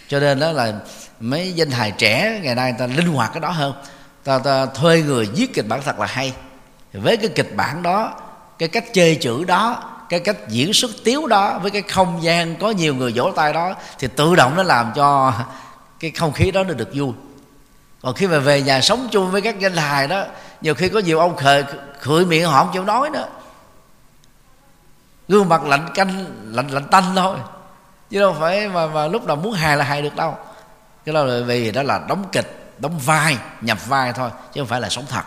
Cho nên đó là mấy danh hài trẻ ngày nay ta linh hoạt cái đó hơn. Ta, ta thuê người viết kịch bản thật là hay. Với cái kịch bản đó cái cách chơi chữ đó cái cách diễn xuất tiếu đó với cái không gian có nhiều người vỗ tay đó thì tự động nó làm cho cái không khí đó nó được vui. Còn khi mà về nhà sống chung với các danh hài đó nhiều khi có nhiều ông khởi khởi miệng họ không chịu nói nữa. Gương mặt lạnh canh lạnh lạnh tanh thôi. Chứ đâu phải mà, mà lúc nào muốn hài là hài được đâu. Cái đó là vì đó là đóng kịch đóng vai nhập vai thôi chứ không phải là sống thật.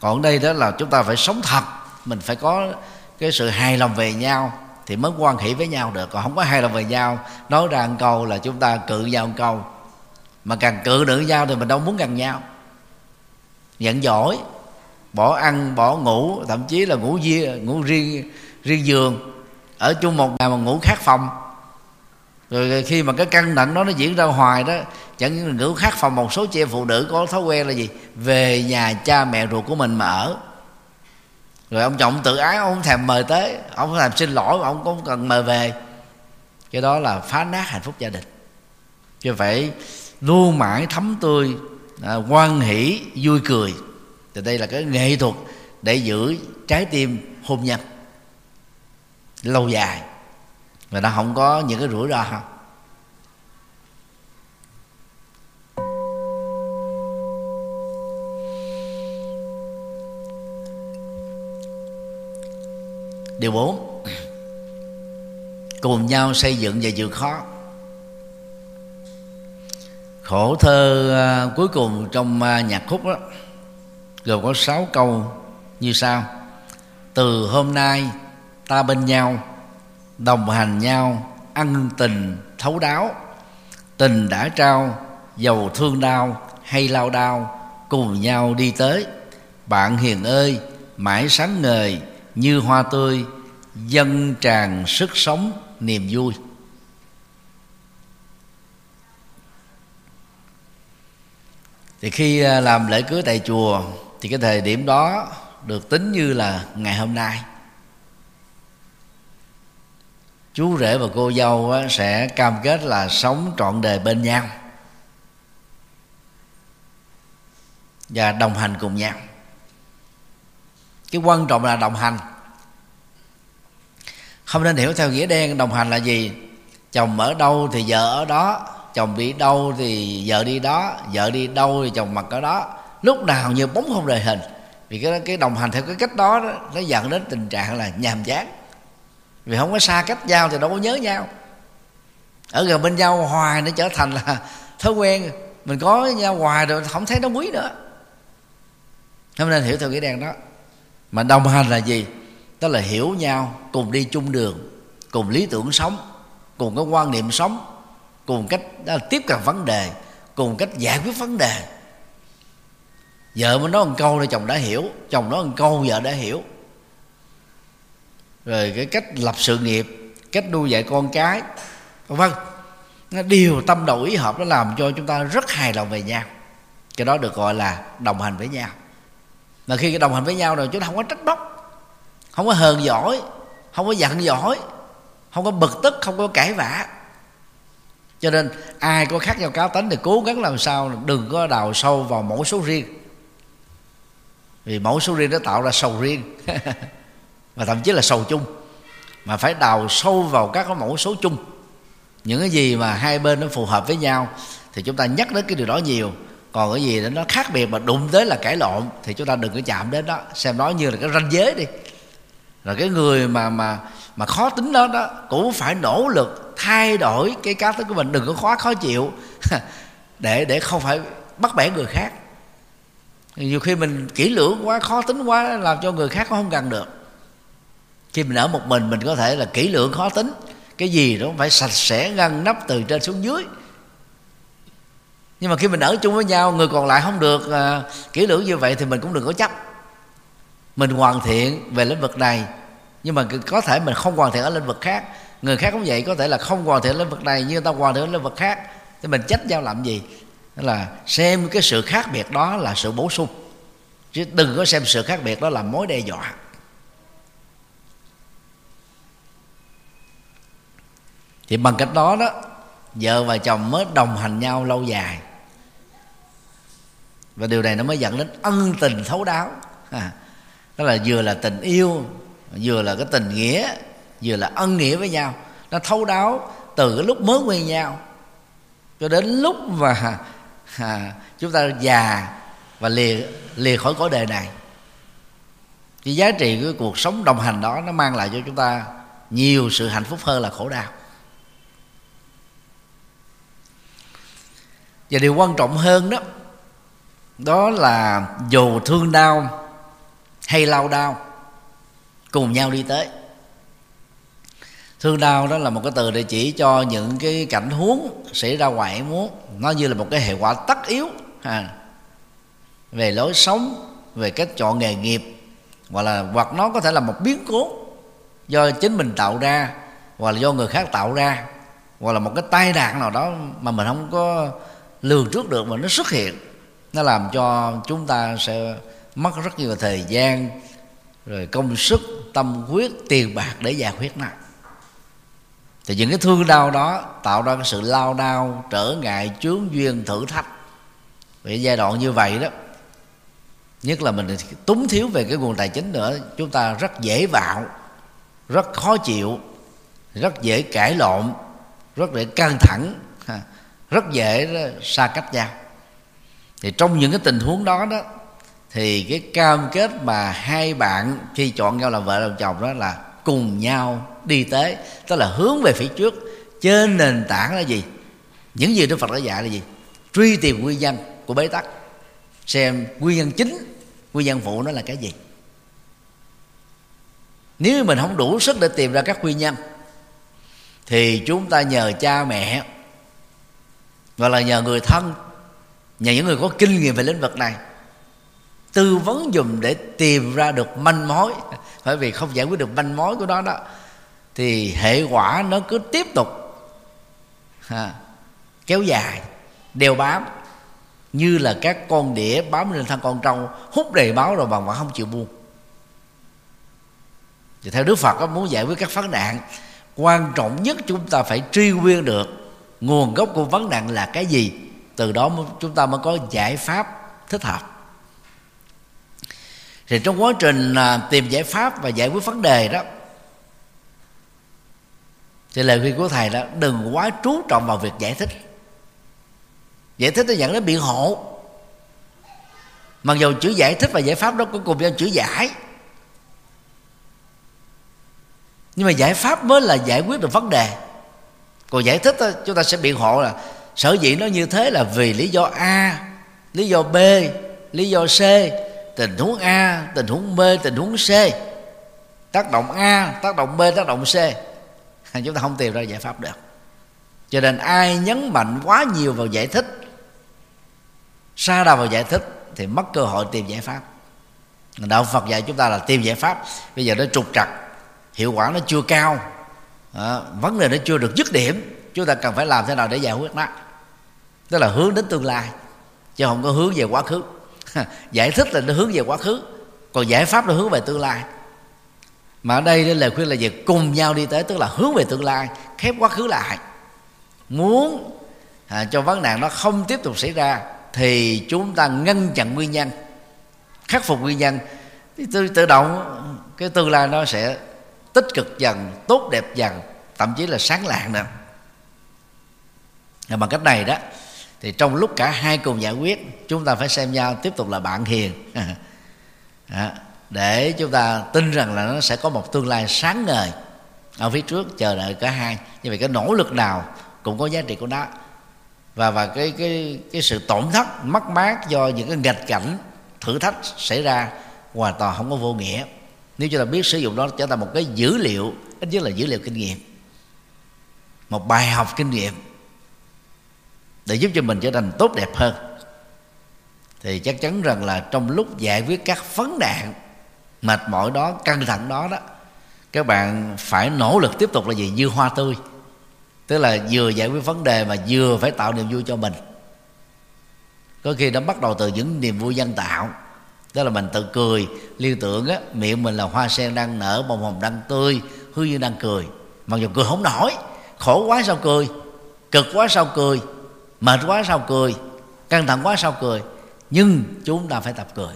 Còn đây đó là chúng ta phải sống thật mình phải có cái sự hài lòng về nhau thì mới quan hệ với nhau được. Còn không có hài lòng về nhau, nói ra một câu là chúng ta cự nhau một câu. Mà càng cự nữ nhau thì mình đâu muốn gần nhau. Giận dỗi, bỏ ăn, bỏ ngủ, thậm chí là ngủ riêng ngủ riêng riêng giường. Ở chung một nhà mà ngủ khác phòng. Rồi khi mà cái căng thẳng đó nó diễn ra hoài đó, chẳng những ngủ khác phòng, một số chị em phụ nữ có thói quen là gì? Về nhà cha mẹ ruột của mình mà ở rồi ông chồng tự ái ông không thèm mời tới. Ông không thèm xin lỗi mà ông cũng cần mời về. Cái đó là phá nát hạnh phúc gia đình. Chứ phải luôn mãi thấm tươi à, quan hỷ vui cười. Thì đây là cái nghệ thuật để giữ trái tim hôn nhân lâu dài. Và nó không có những cái rủi ro điều bốn. Cùng nhau xây dựng và vượt khó. Khổ thơ à, cuối cùng trong à, nhạc khúc đó, gồm có sáu câu như sau. Từ hôm nay, ta bên nhau, đồng hành nhau, ân tình, thấu đáo. Tình đã trao, dầu thương đau hay lao đau cùng nhau đi tới. Bạn hiền ơi, mãi sáng ngời như hoa tươi dâng tràn sức sống, niềm vui. Thì khi à, làm lễ cưới tại chùa, thì cái thời điểm đó được tính như là ngày hôm nay. Chú rể và cô dâu sẽ cam kết là sống trọn đời bên nhau và đồng hành cùng nhau cái quan trọng là đồng hành. Không nên hiểu theo nghĩa đen đồng hành là gì? Chồng ở đâu thì vợ ở đó chồng đi đâu thì vợ đi đó vợ đi đâu thì chồng mặc ở đó. Lúc nào như bóng không rời hình. Vì cái cái đồng hành theo cái cách đó, đó nó dẫn đến tình trạng là nhàm chán. Vì không có xa cách nhau thì đâu có nhớ nhau. Ở gần bên nhau hoài nó trở thành là thói quen. Mình có nhau hoài rồi không thấy nó quý nữa. Không nên hiểu theo cái đen đó mà đồng hành là gì? Đó là hiểu nhau, cùng đi chung đường, cùng lý tưởng sống, cùng cái quan niệm sống, cùng cách, đó tiếp cận vấn đề, cùng cách giải quyết vấn đề. Vợ mới nói một câu thì chồng đã hiểu, chồng nói một câu vợ đã hiểu. Rồi cái cách lập sự nghiệp, cách nuôi dạy con cái vân. Nó đều tâm đầu ý hợp, nó làm cho chúng ta rất hài lòng về nhau. Cái đó được gọi là đồng hành với nhau mà khi cái đồng hành với nhau rồi, chúng ta không có trách móc, không có hờn giỏi không có giận giỏi không có bực tức, không có cãi vã. Cho nên, ai có khác nhau cá tính thì cố gắng làm sao đừng có đào sâu vào mẫu số riêng. Vì mẫu số riêng nó tạo ra sầu riêng và thậm chí là sầu chung. Mà phải đào sâu vào các cái mẫu số chung. Những cái gì mà hai bên nó phù hợp với nhau, thì chúng ta nhắc đến cái điều đó nhiều còn cái gì đó, nó khác biệt mà đụng tới là cãi lộn, thì chúng ta đừng có chạm đến đó. Xem nó như là cái ranh giới đi. Rồi cái người mà mà mà khó tính đó đó, cũng phải nỗ lực thay đổi cái cá tính của mình. Đừng có khó khó chịu. Để để không phải bắt bẻ người khác. Nhiều khi mình kỹ lưỡng quá, khó tính quá, làm cho người khác không gần được. Khi mình ở một mình mình có thể là kỹ lưỡng, khó tính. Cái gì đó phải sạch sẽ, ngăn nắp từ trên xuống dưới nhưng mà khi mình ở chung với nhau người còn lại không được uh, kỹ lưỡng như vậy thì mình cũng đừng có chấp. Mình hoàn thiện về lĩnh vực này nhưng mà có thể mình không hoàn thiện ở lĩnh vực khác. Người khác cũng vậy có thể là không hoàn thiện lĩnh vực này nhưng ta hoàn thiện ở lĩnh vực khác thì mình trách nhau làm gì? Đó là xem cái sự khác biệt đó là sự bổ sung chứ đừng có xem sự khác biệt đó là mối đe dọa. Thì bằng cách đó đó vợ và chồng mới đồng hành nhau lâu dài và điều này nó mới dẫn đến ân tình thấu đáo. À, đó là vừa là tình yêu vừa là cái tình nghĩa vừa là ân nghĩa với nhau. Nó thấu đáo từ cái lúc mới quen nhau cho đến lúc mà à, chúng ta già và lìa lìa khỏi cõi đời này. Cái giá trị của cuộc sống đồng hành đó nó mang lại cho chúng ta nhiều sự hạnh phúc hơn là khổ đau. Và điều quan trọng hơn đó đó là dù thương đau hay lao đau cùng nhau đi tới. Thương đau đó là một cái từ để chỉ cho những cái cảnh huống xảy ra ngoài muốn. Nó như là một cái hệ quả tất yếu à, về lối sống về cách chọn nghề nghiệp hoặc là hoặc nó có thể là một biến cố do chính mình tạo ra hoặc là do người khác tạo ra hoặc là một cái tai nạn nào đó mà mình không có lường trước được mà nó xuất hiện nó làm cho chúng ta sẽ mất rất nhiều thời gian, rồi công sức, tâm huyết, tiền bạc để giải quyết nó. Thì những cái thương đau đó tạo ra cái sự lao đao, trở ngại, chướng duyên, thử thách. Vì giai đoạn như vậy đó, nhất là mình túng thiếu về cái nguồn tài chính nữa, chúng ta rất dễ vạo rất khó chịu, rất dễ cãi lộn, rất dễ căng thẳng rất dễ ờ, xa cách nhau thì trong những cái tình huống đó đó, thì cái cam kết mà hai bạn khi chọn nhau làm vợ làm chồng đó là cùng nhau đi tới, tức là hướng về phía trước. Trên nền tảng là gì? Những gì đức phật đã dạy là gì? Truy tìm nguyên nhân của bế tắc. Xem nguyên nhân chính, nguyên nhân phụ nó là cái gì. Nếu mình không đủ sức để tìm ra các nguyên nhân, thì chúng ta nhờ cha mẹ và là nhờ người thân nhờ những người có kinh nghiệm về lĩnh vực này tư vấn dùm để tìm ra được manh mối. Bởi vì không giải quyết được manh mối của nó đó thì hệ quả nó cứ tiếp tục ha, kéo dài đeo bám. Như là các con đĩa bám lên thân con trâu hút đầy máu rồi bằng vẫn không chịu buông. Thì theo đức phật đó, muốn giải quyết các vấn nạn quan trọng nhất chúng ta phải truy nguyên được nguồn gốc của vấn nạn là cái gì? Từ đó chúng ta mới có giải pháp thích hợp. Thì trong quá trình à, tìm giải pháp và giải quyết vấn đề đó thì lời khuyên của thầy đó đừng quá chú trọng vào việc giải thích. Giải thích nó dẫn đến biện hộ. Mặc dù chữ giải thích và giải pháp đó có cùng nhau chữ giải. Nhưng mà giải pháp mới là giải quyết được vấn đề. Còn giải thích đó, chúng ta sẽ biện hộ là sở dĩ nó như thế là vì lý do a lý do b lý do c. Tình huống a tình huống b tình huống c. Tác động a tác động b tác động c. Chúng ta không tìm ra giải pháp được. Cho nên ai nhấn mạnh quá nhiều vào giải thích xa đà vào giải thích thì mất cơ hội tìm giải pháp. Đạo phật dạy chúng ta là tìm giải pháp. Bây giờ nó trục trặc hiệu quả nó chưa cao. À, vấn đề nó chưa được dứt điểm. Chúng ta cần phải làm thế nào để giải quyết nó? Tức là hướng đến tương lai chứ không có hướng về quá khứ. Giải thích là nó hướng về quá khứ còn giải pháp nó hướng về tương lai. Mà ở đây lời khuyên là việc cùng nhau đi tới tức là hướng về tương lai khép quá khứ lại. Muốn à, cho vấn nạn nó không tiếp tục xảy ra thì chúng ta ngăn chặn nguyên nhân khắc phục nguyên nhân. Thì tự, tự động cái tương lai nó sẽ tích cực dần tốt đẹp dần thậm chí là sáng lạng nữa. Bằng cách này đó thì trong lúc cả hai cùng giải quyết, chúng ta phải xem nhau tiếp tục là bạn hiền. Để chúng ta tin rằng là nó sẽ có một tương lai sáng ngời ở phía trước, chờ đợi cả hai. Như vậy cái nỗ lực nào cũng có giá trị của nó. Và và cái cái cái sự tổn thất, mất mát do những cái nghịch cảnh, thử thách xảy ra hoàn toàn không có vô nghĩa. Nếu chúng ta biết sử dụng đó trở thành một cái dữ liệu, ít nhất là dữ liệu kinh nghiệm. Một bài học kinh nghiệm để giúp cho mình trở thành tốt đẹp hơn. Thì chắc chắn rằng là trong lúc giải quyết các vấn nạn mệt mỏi đó, căng thẳng đó đó, các bạn phải nỗ lực tiếp tục là gì? Như hoa tươi. Tức là vừa giải quyết vấn đề mà vừa phải tạo niềm vui cho mình. Có khi nó bắt đầu từ những niềm vui dân tạo. Đó là mình tự cười, liên tưởng á, miệng mình là hoa sen đang nở, bông hồng đang tươi hư như đang cười. Mặc dù cười không nổi, khổ quá sao cười, cực quá sao cười mệt quá sao cười? Căng thẳng quá sao cười? Nhưng chúng ta phải tập cười.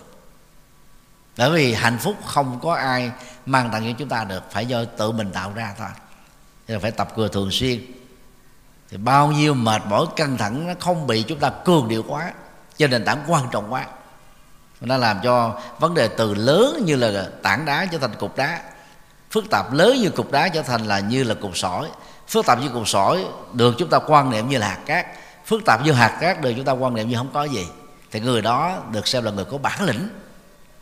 Bởi vì hạnh phúc không có ai mang tặng cho chúng ta được, phải do tự mình tạo ra thôi. Thì phải tập cười thường xuyên. Thì bao nhiêu mệt mỏi, căng thẳng, nó không bị chúng ta cường điệu quá trên nền tảng quan trọng quá. Nó làm cho vấn đề từ lớn như là tảng đá trở thành cục đá. Phức tạp lớn như cục đá trở thành là như là cục sỏi. Phức tạp như cục sỏi được chúng ta quan niệm như là hạt cát phức tạp như hạt cát được chúng ta quan niệm như không có gì. Thì người đó được xem là người có bản lĩnh.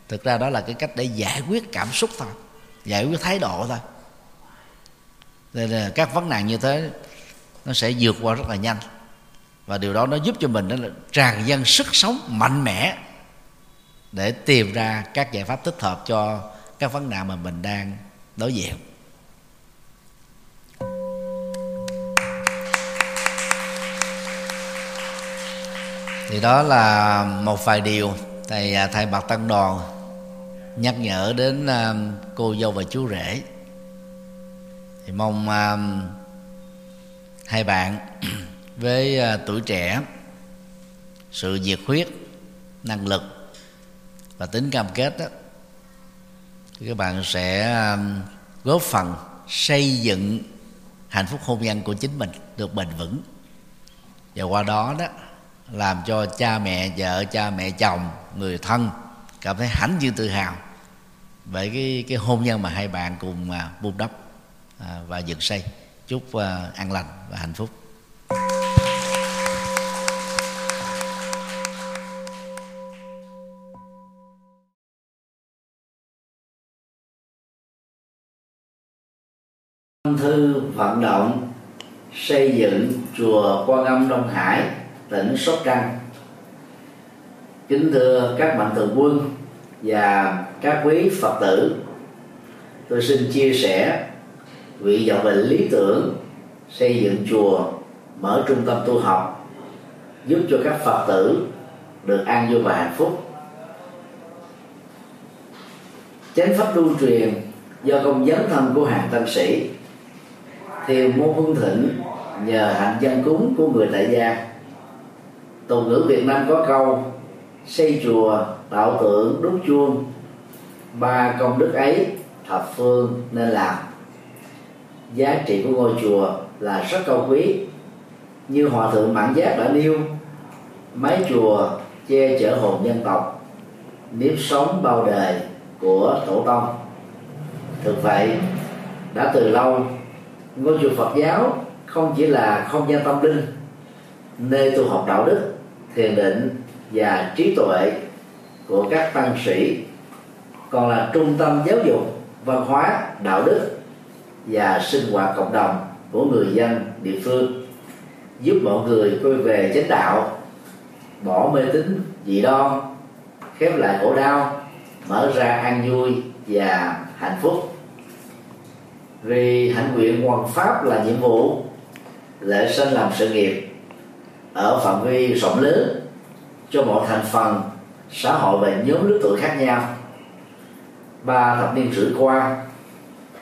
Thực ra đó là cái cách để giải quyết cảm xúc thôi. Giải quyết thái độ thôi. Nên là các vấn nạn như thế, nó sẽ vượt qua rất là nhanh. Và điều đó nó giúp cho mình đó là tràn dân sức sống mạnh mẽ để tìm ra các giải pháp thích hợp cho các vấn nạn mà mình đang đối diện. Thì đó là một vài điều thầy à, thầy bạc tăng đoàn nhắc nhở đến à, cô dâu và chú rể. Thì mong à, hai bạn với tuổi trẻ, sự nhiệt huyết, năng lực và tính cam kết đó, thì các bạn sẽ góp phần xây dựng hạnh phúc hôn nhân của chính mình được bền vững. Và qua đó đó làm cho cha mẹ vợ cha mẹ chồng người thân cảm thấy hãnh diện tự hào về cái cái hôn nhân mà hai bạn cùng à, vun đắp à, và dựng xây. Chúc à, an lành và hạnh phúc. Thư vận động xây dựng chùa Quan Âm Đông Hải tỉnh Sóc Trăng. Kính thưa các mạnh thường quân và các quý Phật tử, tôi xin chia sẻ vị vọng về lý tưởng xây dựng chùa, mở trung tâm tu học, giúp cho các Phật tử được an vui và hạnh phúc. Chánh pháp lưu truyền do công dấn thân của hàng tân sĩ thiều môn hưng thịnh nhờ hạnh dân cúng của người tại gia tục ngữ việt nam có câu, xây chùa, tạo tượng, đúc chuông. Ba công đức ấy, thập phương nên làm. Giá trị của ngôi chùa là rất cao quý. Như hòa thượng mãn giác đã nêu, mái chùa che chở hồn dân tộc, nếp sống bao đời của tổ tông. Thực vậy, đã từ lâu, ngôi chùa phật giáo không chỉ là không gian tâm linh, nơi tu học đạo đức thiền định và trí tuệ của các tăng sĩ còn là trung tâm giáo dục, văn hóa, đạo đức và sinh hoạt cộng đồng của người dân địa phương. Giúp mọi người quay về chánh đạo, bỏ mê tín dị đoan, khép lại khổ đau, mở ra an vui và hạnh phúc. Vì hạnh nguyện hoàn pháp là nhiệm vụ, lễ sinh làm sự nghiệp ở phạm vi rộng lớn, cho mọi thành phần xã hội và nhóm lứa tuổi khác nhau. Ba thập niên rưỡi qua,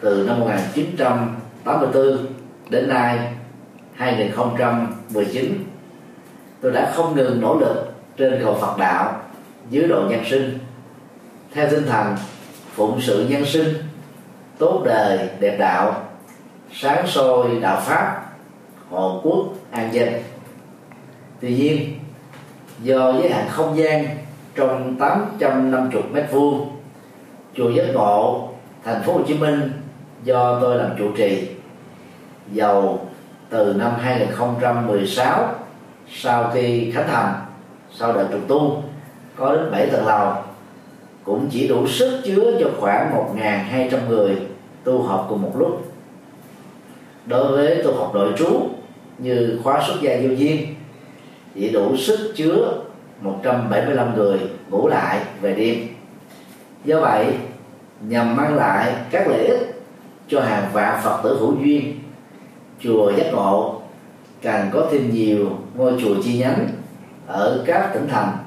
từ năm 1984 đến nay 2019 tôi đã không ngừng nỗ lực trên cầu Phật đạo, dưới độ nhân sinh. Theo tinh thần phụng sự nhân sinh, tốt đời, đẹp đạo, sáng soi đạo pháp, hộ quốc, an dân tuy nhiên, do giới hạn không gian trong 850 mét vuông, chùa giác ngộ, thành phố Hồ Chí Minh do tôi làm chủ trì dầu từ năm 2016 sau khi khánh thành, sau đợt trùng tu, có đến 7 tầng lầu, cũng chỉ đủ sức chứa cho khoảng 1.200 người tu học cùng một lúc. Đối với tu học nội trú như khóa xuất gia vô duyên chỉ đủ sức chứa 175 người ngủ lại về đêm. Do vậy, nhằm mang lại các lợi ích cho hàng vạn phật tử hữu duyên, chùa giác ngộ càng có thêm nhiều ngôi chùa chi nhánh ở các tỉnh thành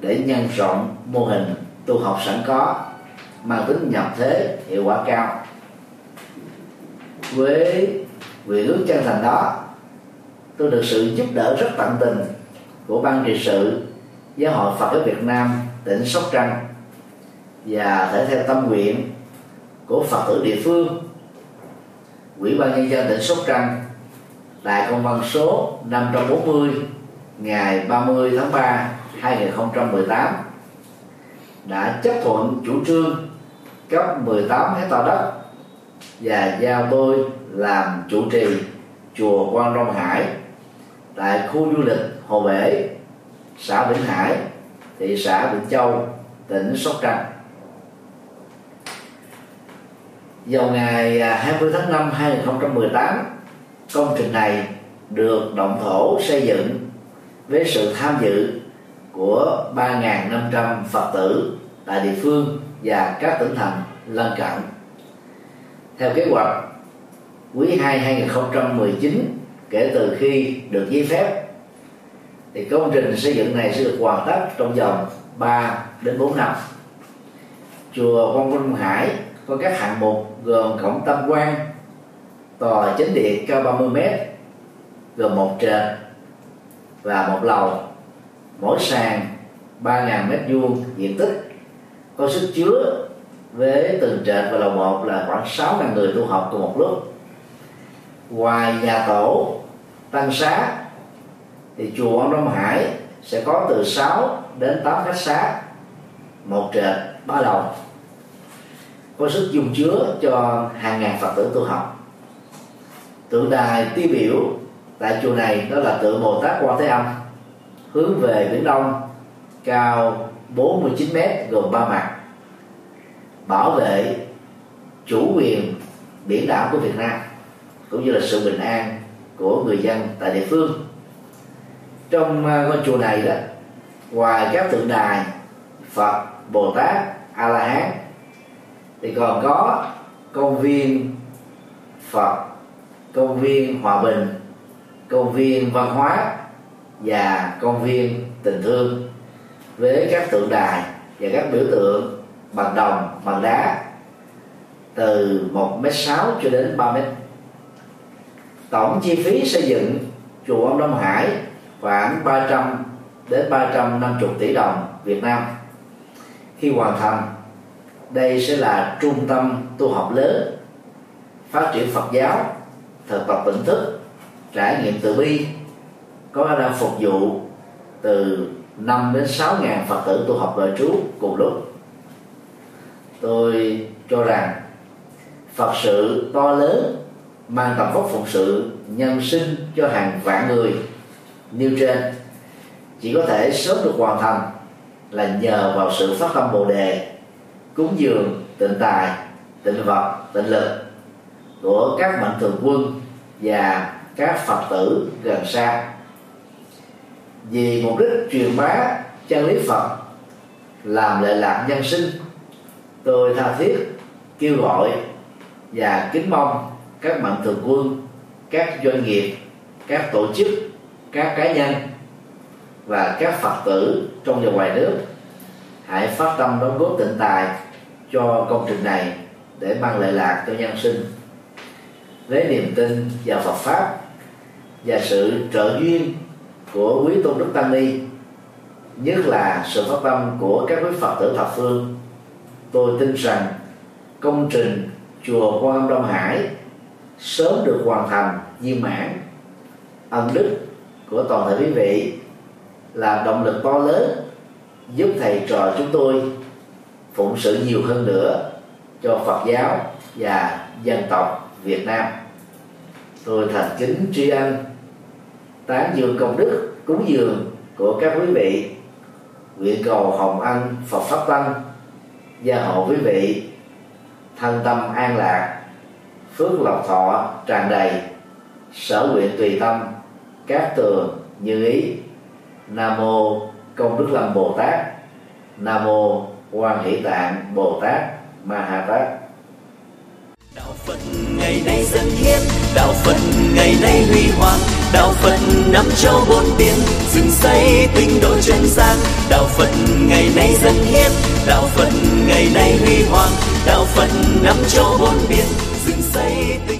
để nhân rộng mô hình tu học sẵn có, mang tính nhập thế hiệu quả cao. Với nguyện ước chân thành đó, tôi được sự giúp đỡ rất tận tình của ban trị sự giáo hội Phật giáo Việt Nam tỉnh Sóc Trăng và thể theo tâm nguyện của Phật tử địa phương, Ủy ban nhân dân tỉnh Sóc Trăng tại công văn số 540 ngày 30 tháng 3 2018 đã chấp thuận chủ trương cấp 18 hecta đất và giao tôi làm chủ trì chùa Quan Long Hải tại khu du lịch Hồ Bể, xã Vĩnh Hải, thị xã Vĩnh Châu, tỉnh Sóc Trăng. Vào ngày à, 20 tháng 5 2018, công trình này được động thổ xây dựng với sự tham dự của 3.500 Phật tử tại địa phương và các tỉnh thành lân cận. Theo kế hoạch, quý 2 2019 kể từ khi được giấy phép thì công trình xây dựng này sẽ được hoàn tất trong vòng 3 đến 4 năm. Chùa Quang Vinh Hải có các hạng mục gồm cổng tam quan, tòa chính điện cao 30 m gồm một trệt và một lầu mỗi sàn 3.000 mét vuông diện tích có sức chứa với từng trệt và lầu một là khoảng 6.000 người tu học cùng một lúc ngoài nhà tổ tăng xá thì chùa Ông Đông Hải sẽ có từ 6 đến 8 khách xá một trệt ba lầu. Có sức dung chứa cho hàng ngàn phật tử tu học. Tượng đài tiêu biểu tại chùa này đó là tượng Bồ Tát Quan Thế Âm, hướng về biển đông, cao 49 mét gồm ba mặt, bảo vệ chủ quyền biển đảo của Việt Nam, cũng như là sự bình an của người dân tại địa phương trong ờ, ngôi chùa này đó, ngoài các tượng đài Phật, Bồ Tát A La Hán thì còn có công viên Phật, công viên Hòa Bình, công viên văn hóa và công viên tình thương với các tượng đài và các biểu tượng bằng đồng, bằng đá từ 1 m sáu cho đến 3m tổng chi phí xây dựng chùa ông Đông Hải khoảng 300 đến 350 tỷ đồng Việt Nam. Khi hoàn thành, đây sẽ là trung tâm tu học lớn, phát triển Phật giáo, thực tập tỉnh thức, trải nghiệm từ bi, có khả năng phục vụ từ 5 đến 6 ngàn Phật tử tu học đời trú cùng lúc. Tôi cho rằng Phật sự to lớn, mang tầm vóc phụng sự nhân sinh cho hàng vạn người nêu trên, chỉ có thể sớm được hoàn thành là nhờ vào sự phát tâm bồ đề, cúng dường, tịnh tài, tịnh vật, tịnh lực của các mạnh thường quân và các phật tử gần xa. Vì mục đích truyền bá chân lý phật, làm lệ lạc nhân sinh, tôi tha thiết, kêu gọi và kính mong các mạnh thường quân, các doanh nghiệp, các tổ chức các cá nhân và các phật tử trong và ngoài nước hãy phát tâm đóng góp tịnh tài cho công trình này để mang lợi lạc cho nhân sinh. Lấy niềm tin vào Phật pháp và sự trợ duyên của quý tôn đức tăng ni, nhất là sự phát tâm của các quý phật tử thập phương, tôi tin rằng công trình chùa Quan Âm Đông Hải sớm được hoàn thành viên mãn, ân đức của toàn thể quý vị là động lực to lớn giúp thầy trò chúng tôi phụng sự nhiều hơn nữa cho Phật giáo và dân tộc Việt Nam. Tôi thành kính tri ân, tán dương công đức, cúng dường của các quý vị, nguyện cầu hồng ân Phật pháp tăng gia hộ quý vị, thân tâm an lạc, phước lộc thọ tràn đầy, sở nguyện tùy tâm các tường như ý. Nam mô công đức lâm bồ tát. Nam mô quan hỷ tạng bồ tát ma ha tát. Đạo phật ngày nay dân hiến, đạo phật ngày nay huy hoàng, đạo phật năm châu bốn biển, dựng xây tinh độ chân gian đạo phật ngày nay dân hiến, đạo phật ngày nay huy hoàng, đạo phật năm châu bốn biển, dựng xây tinh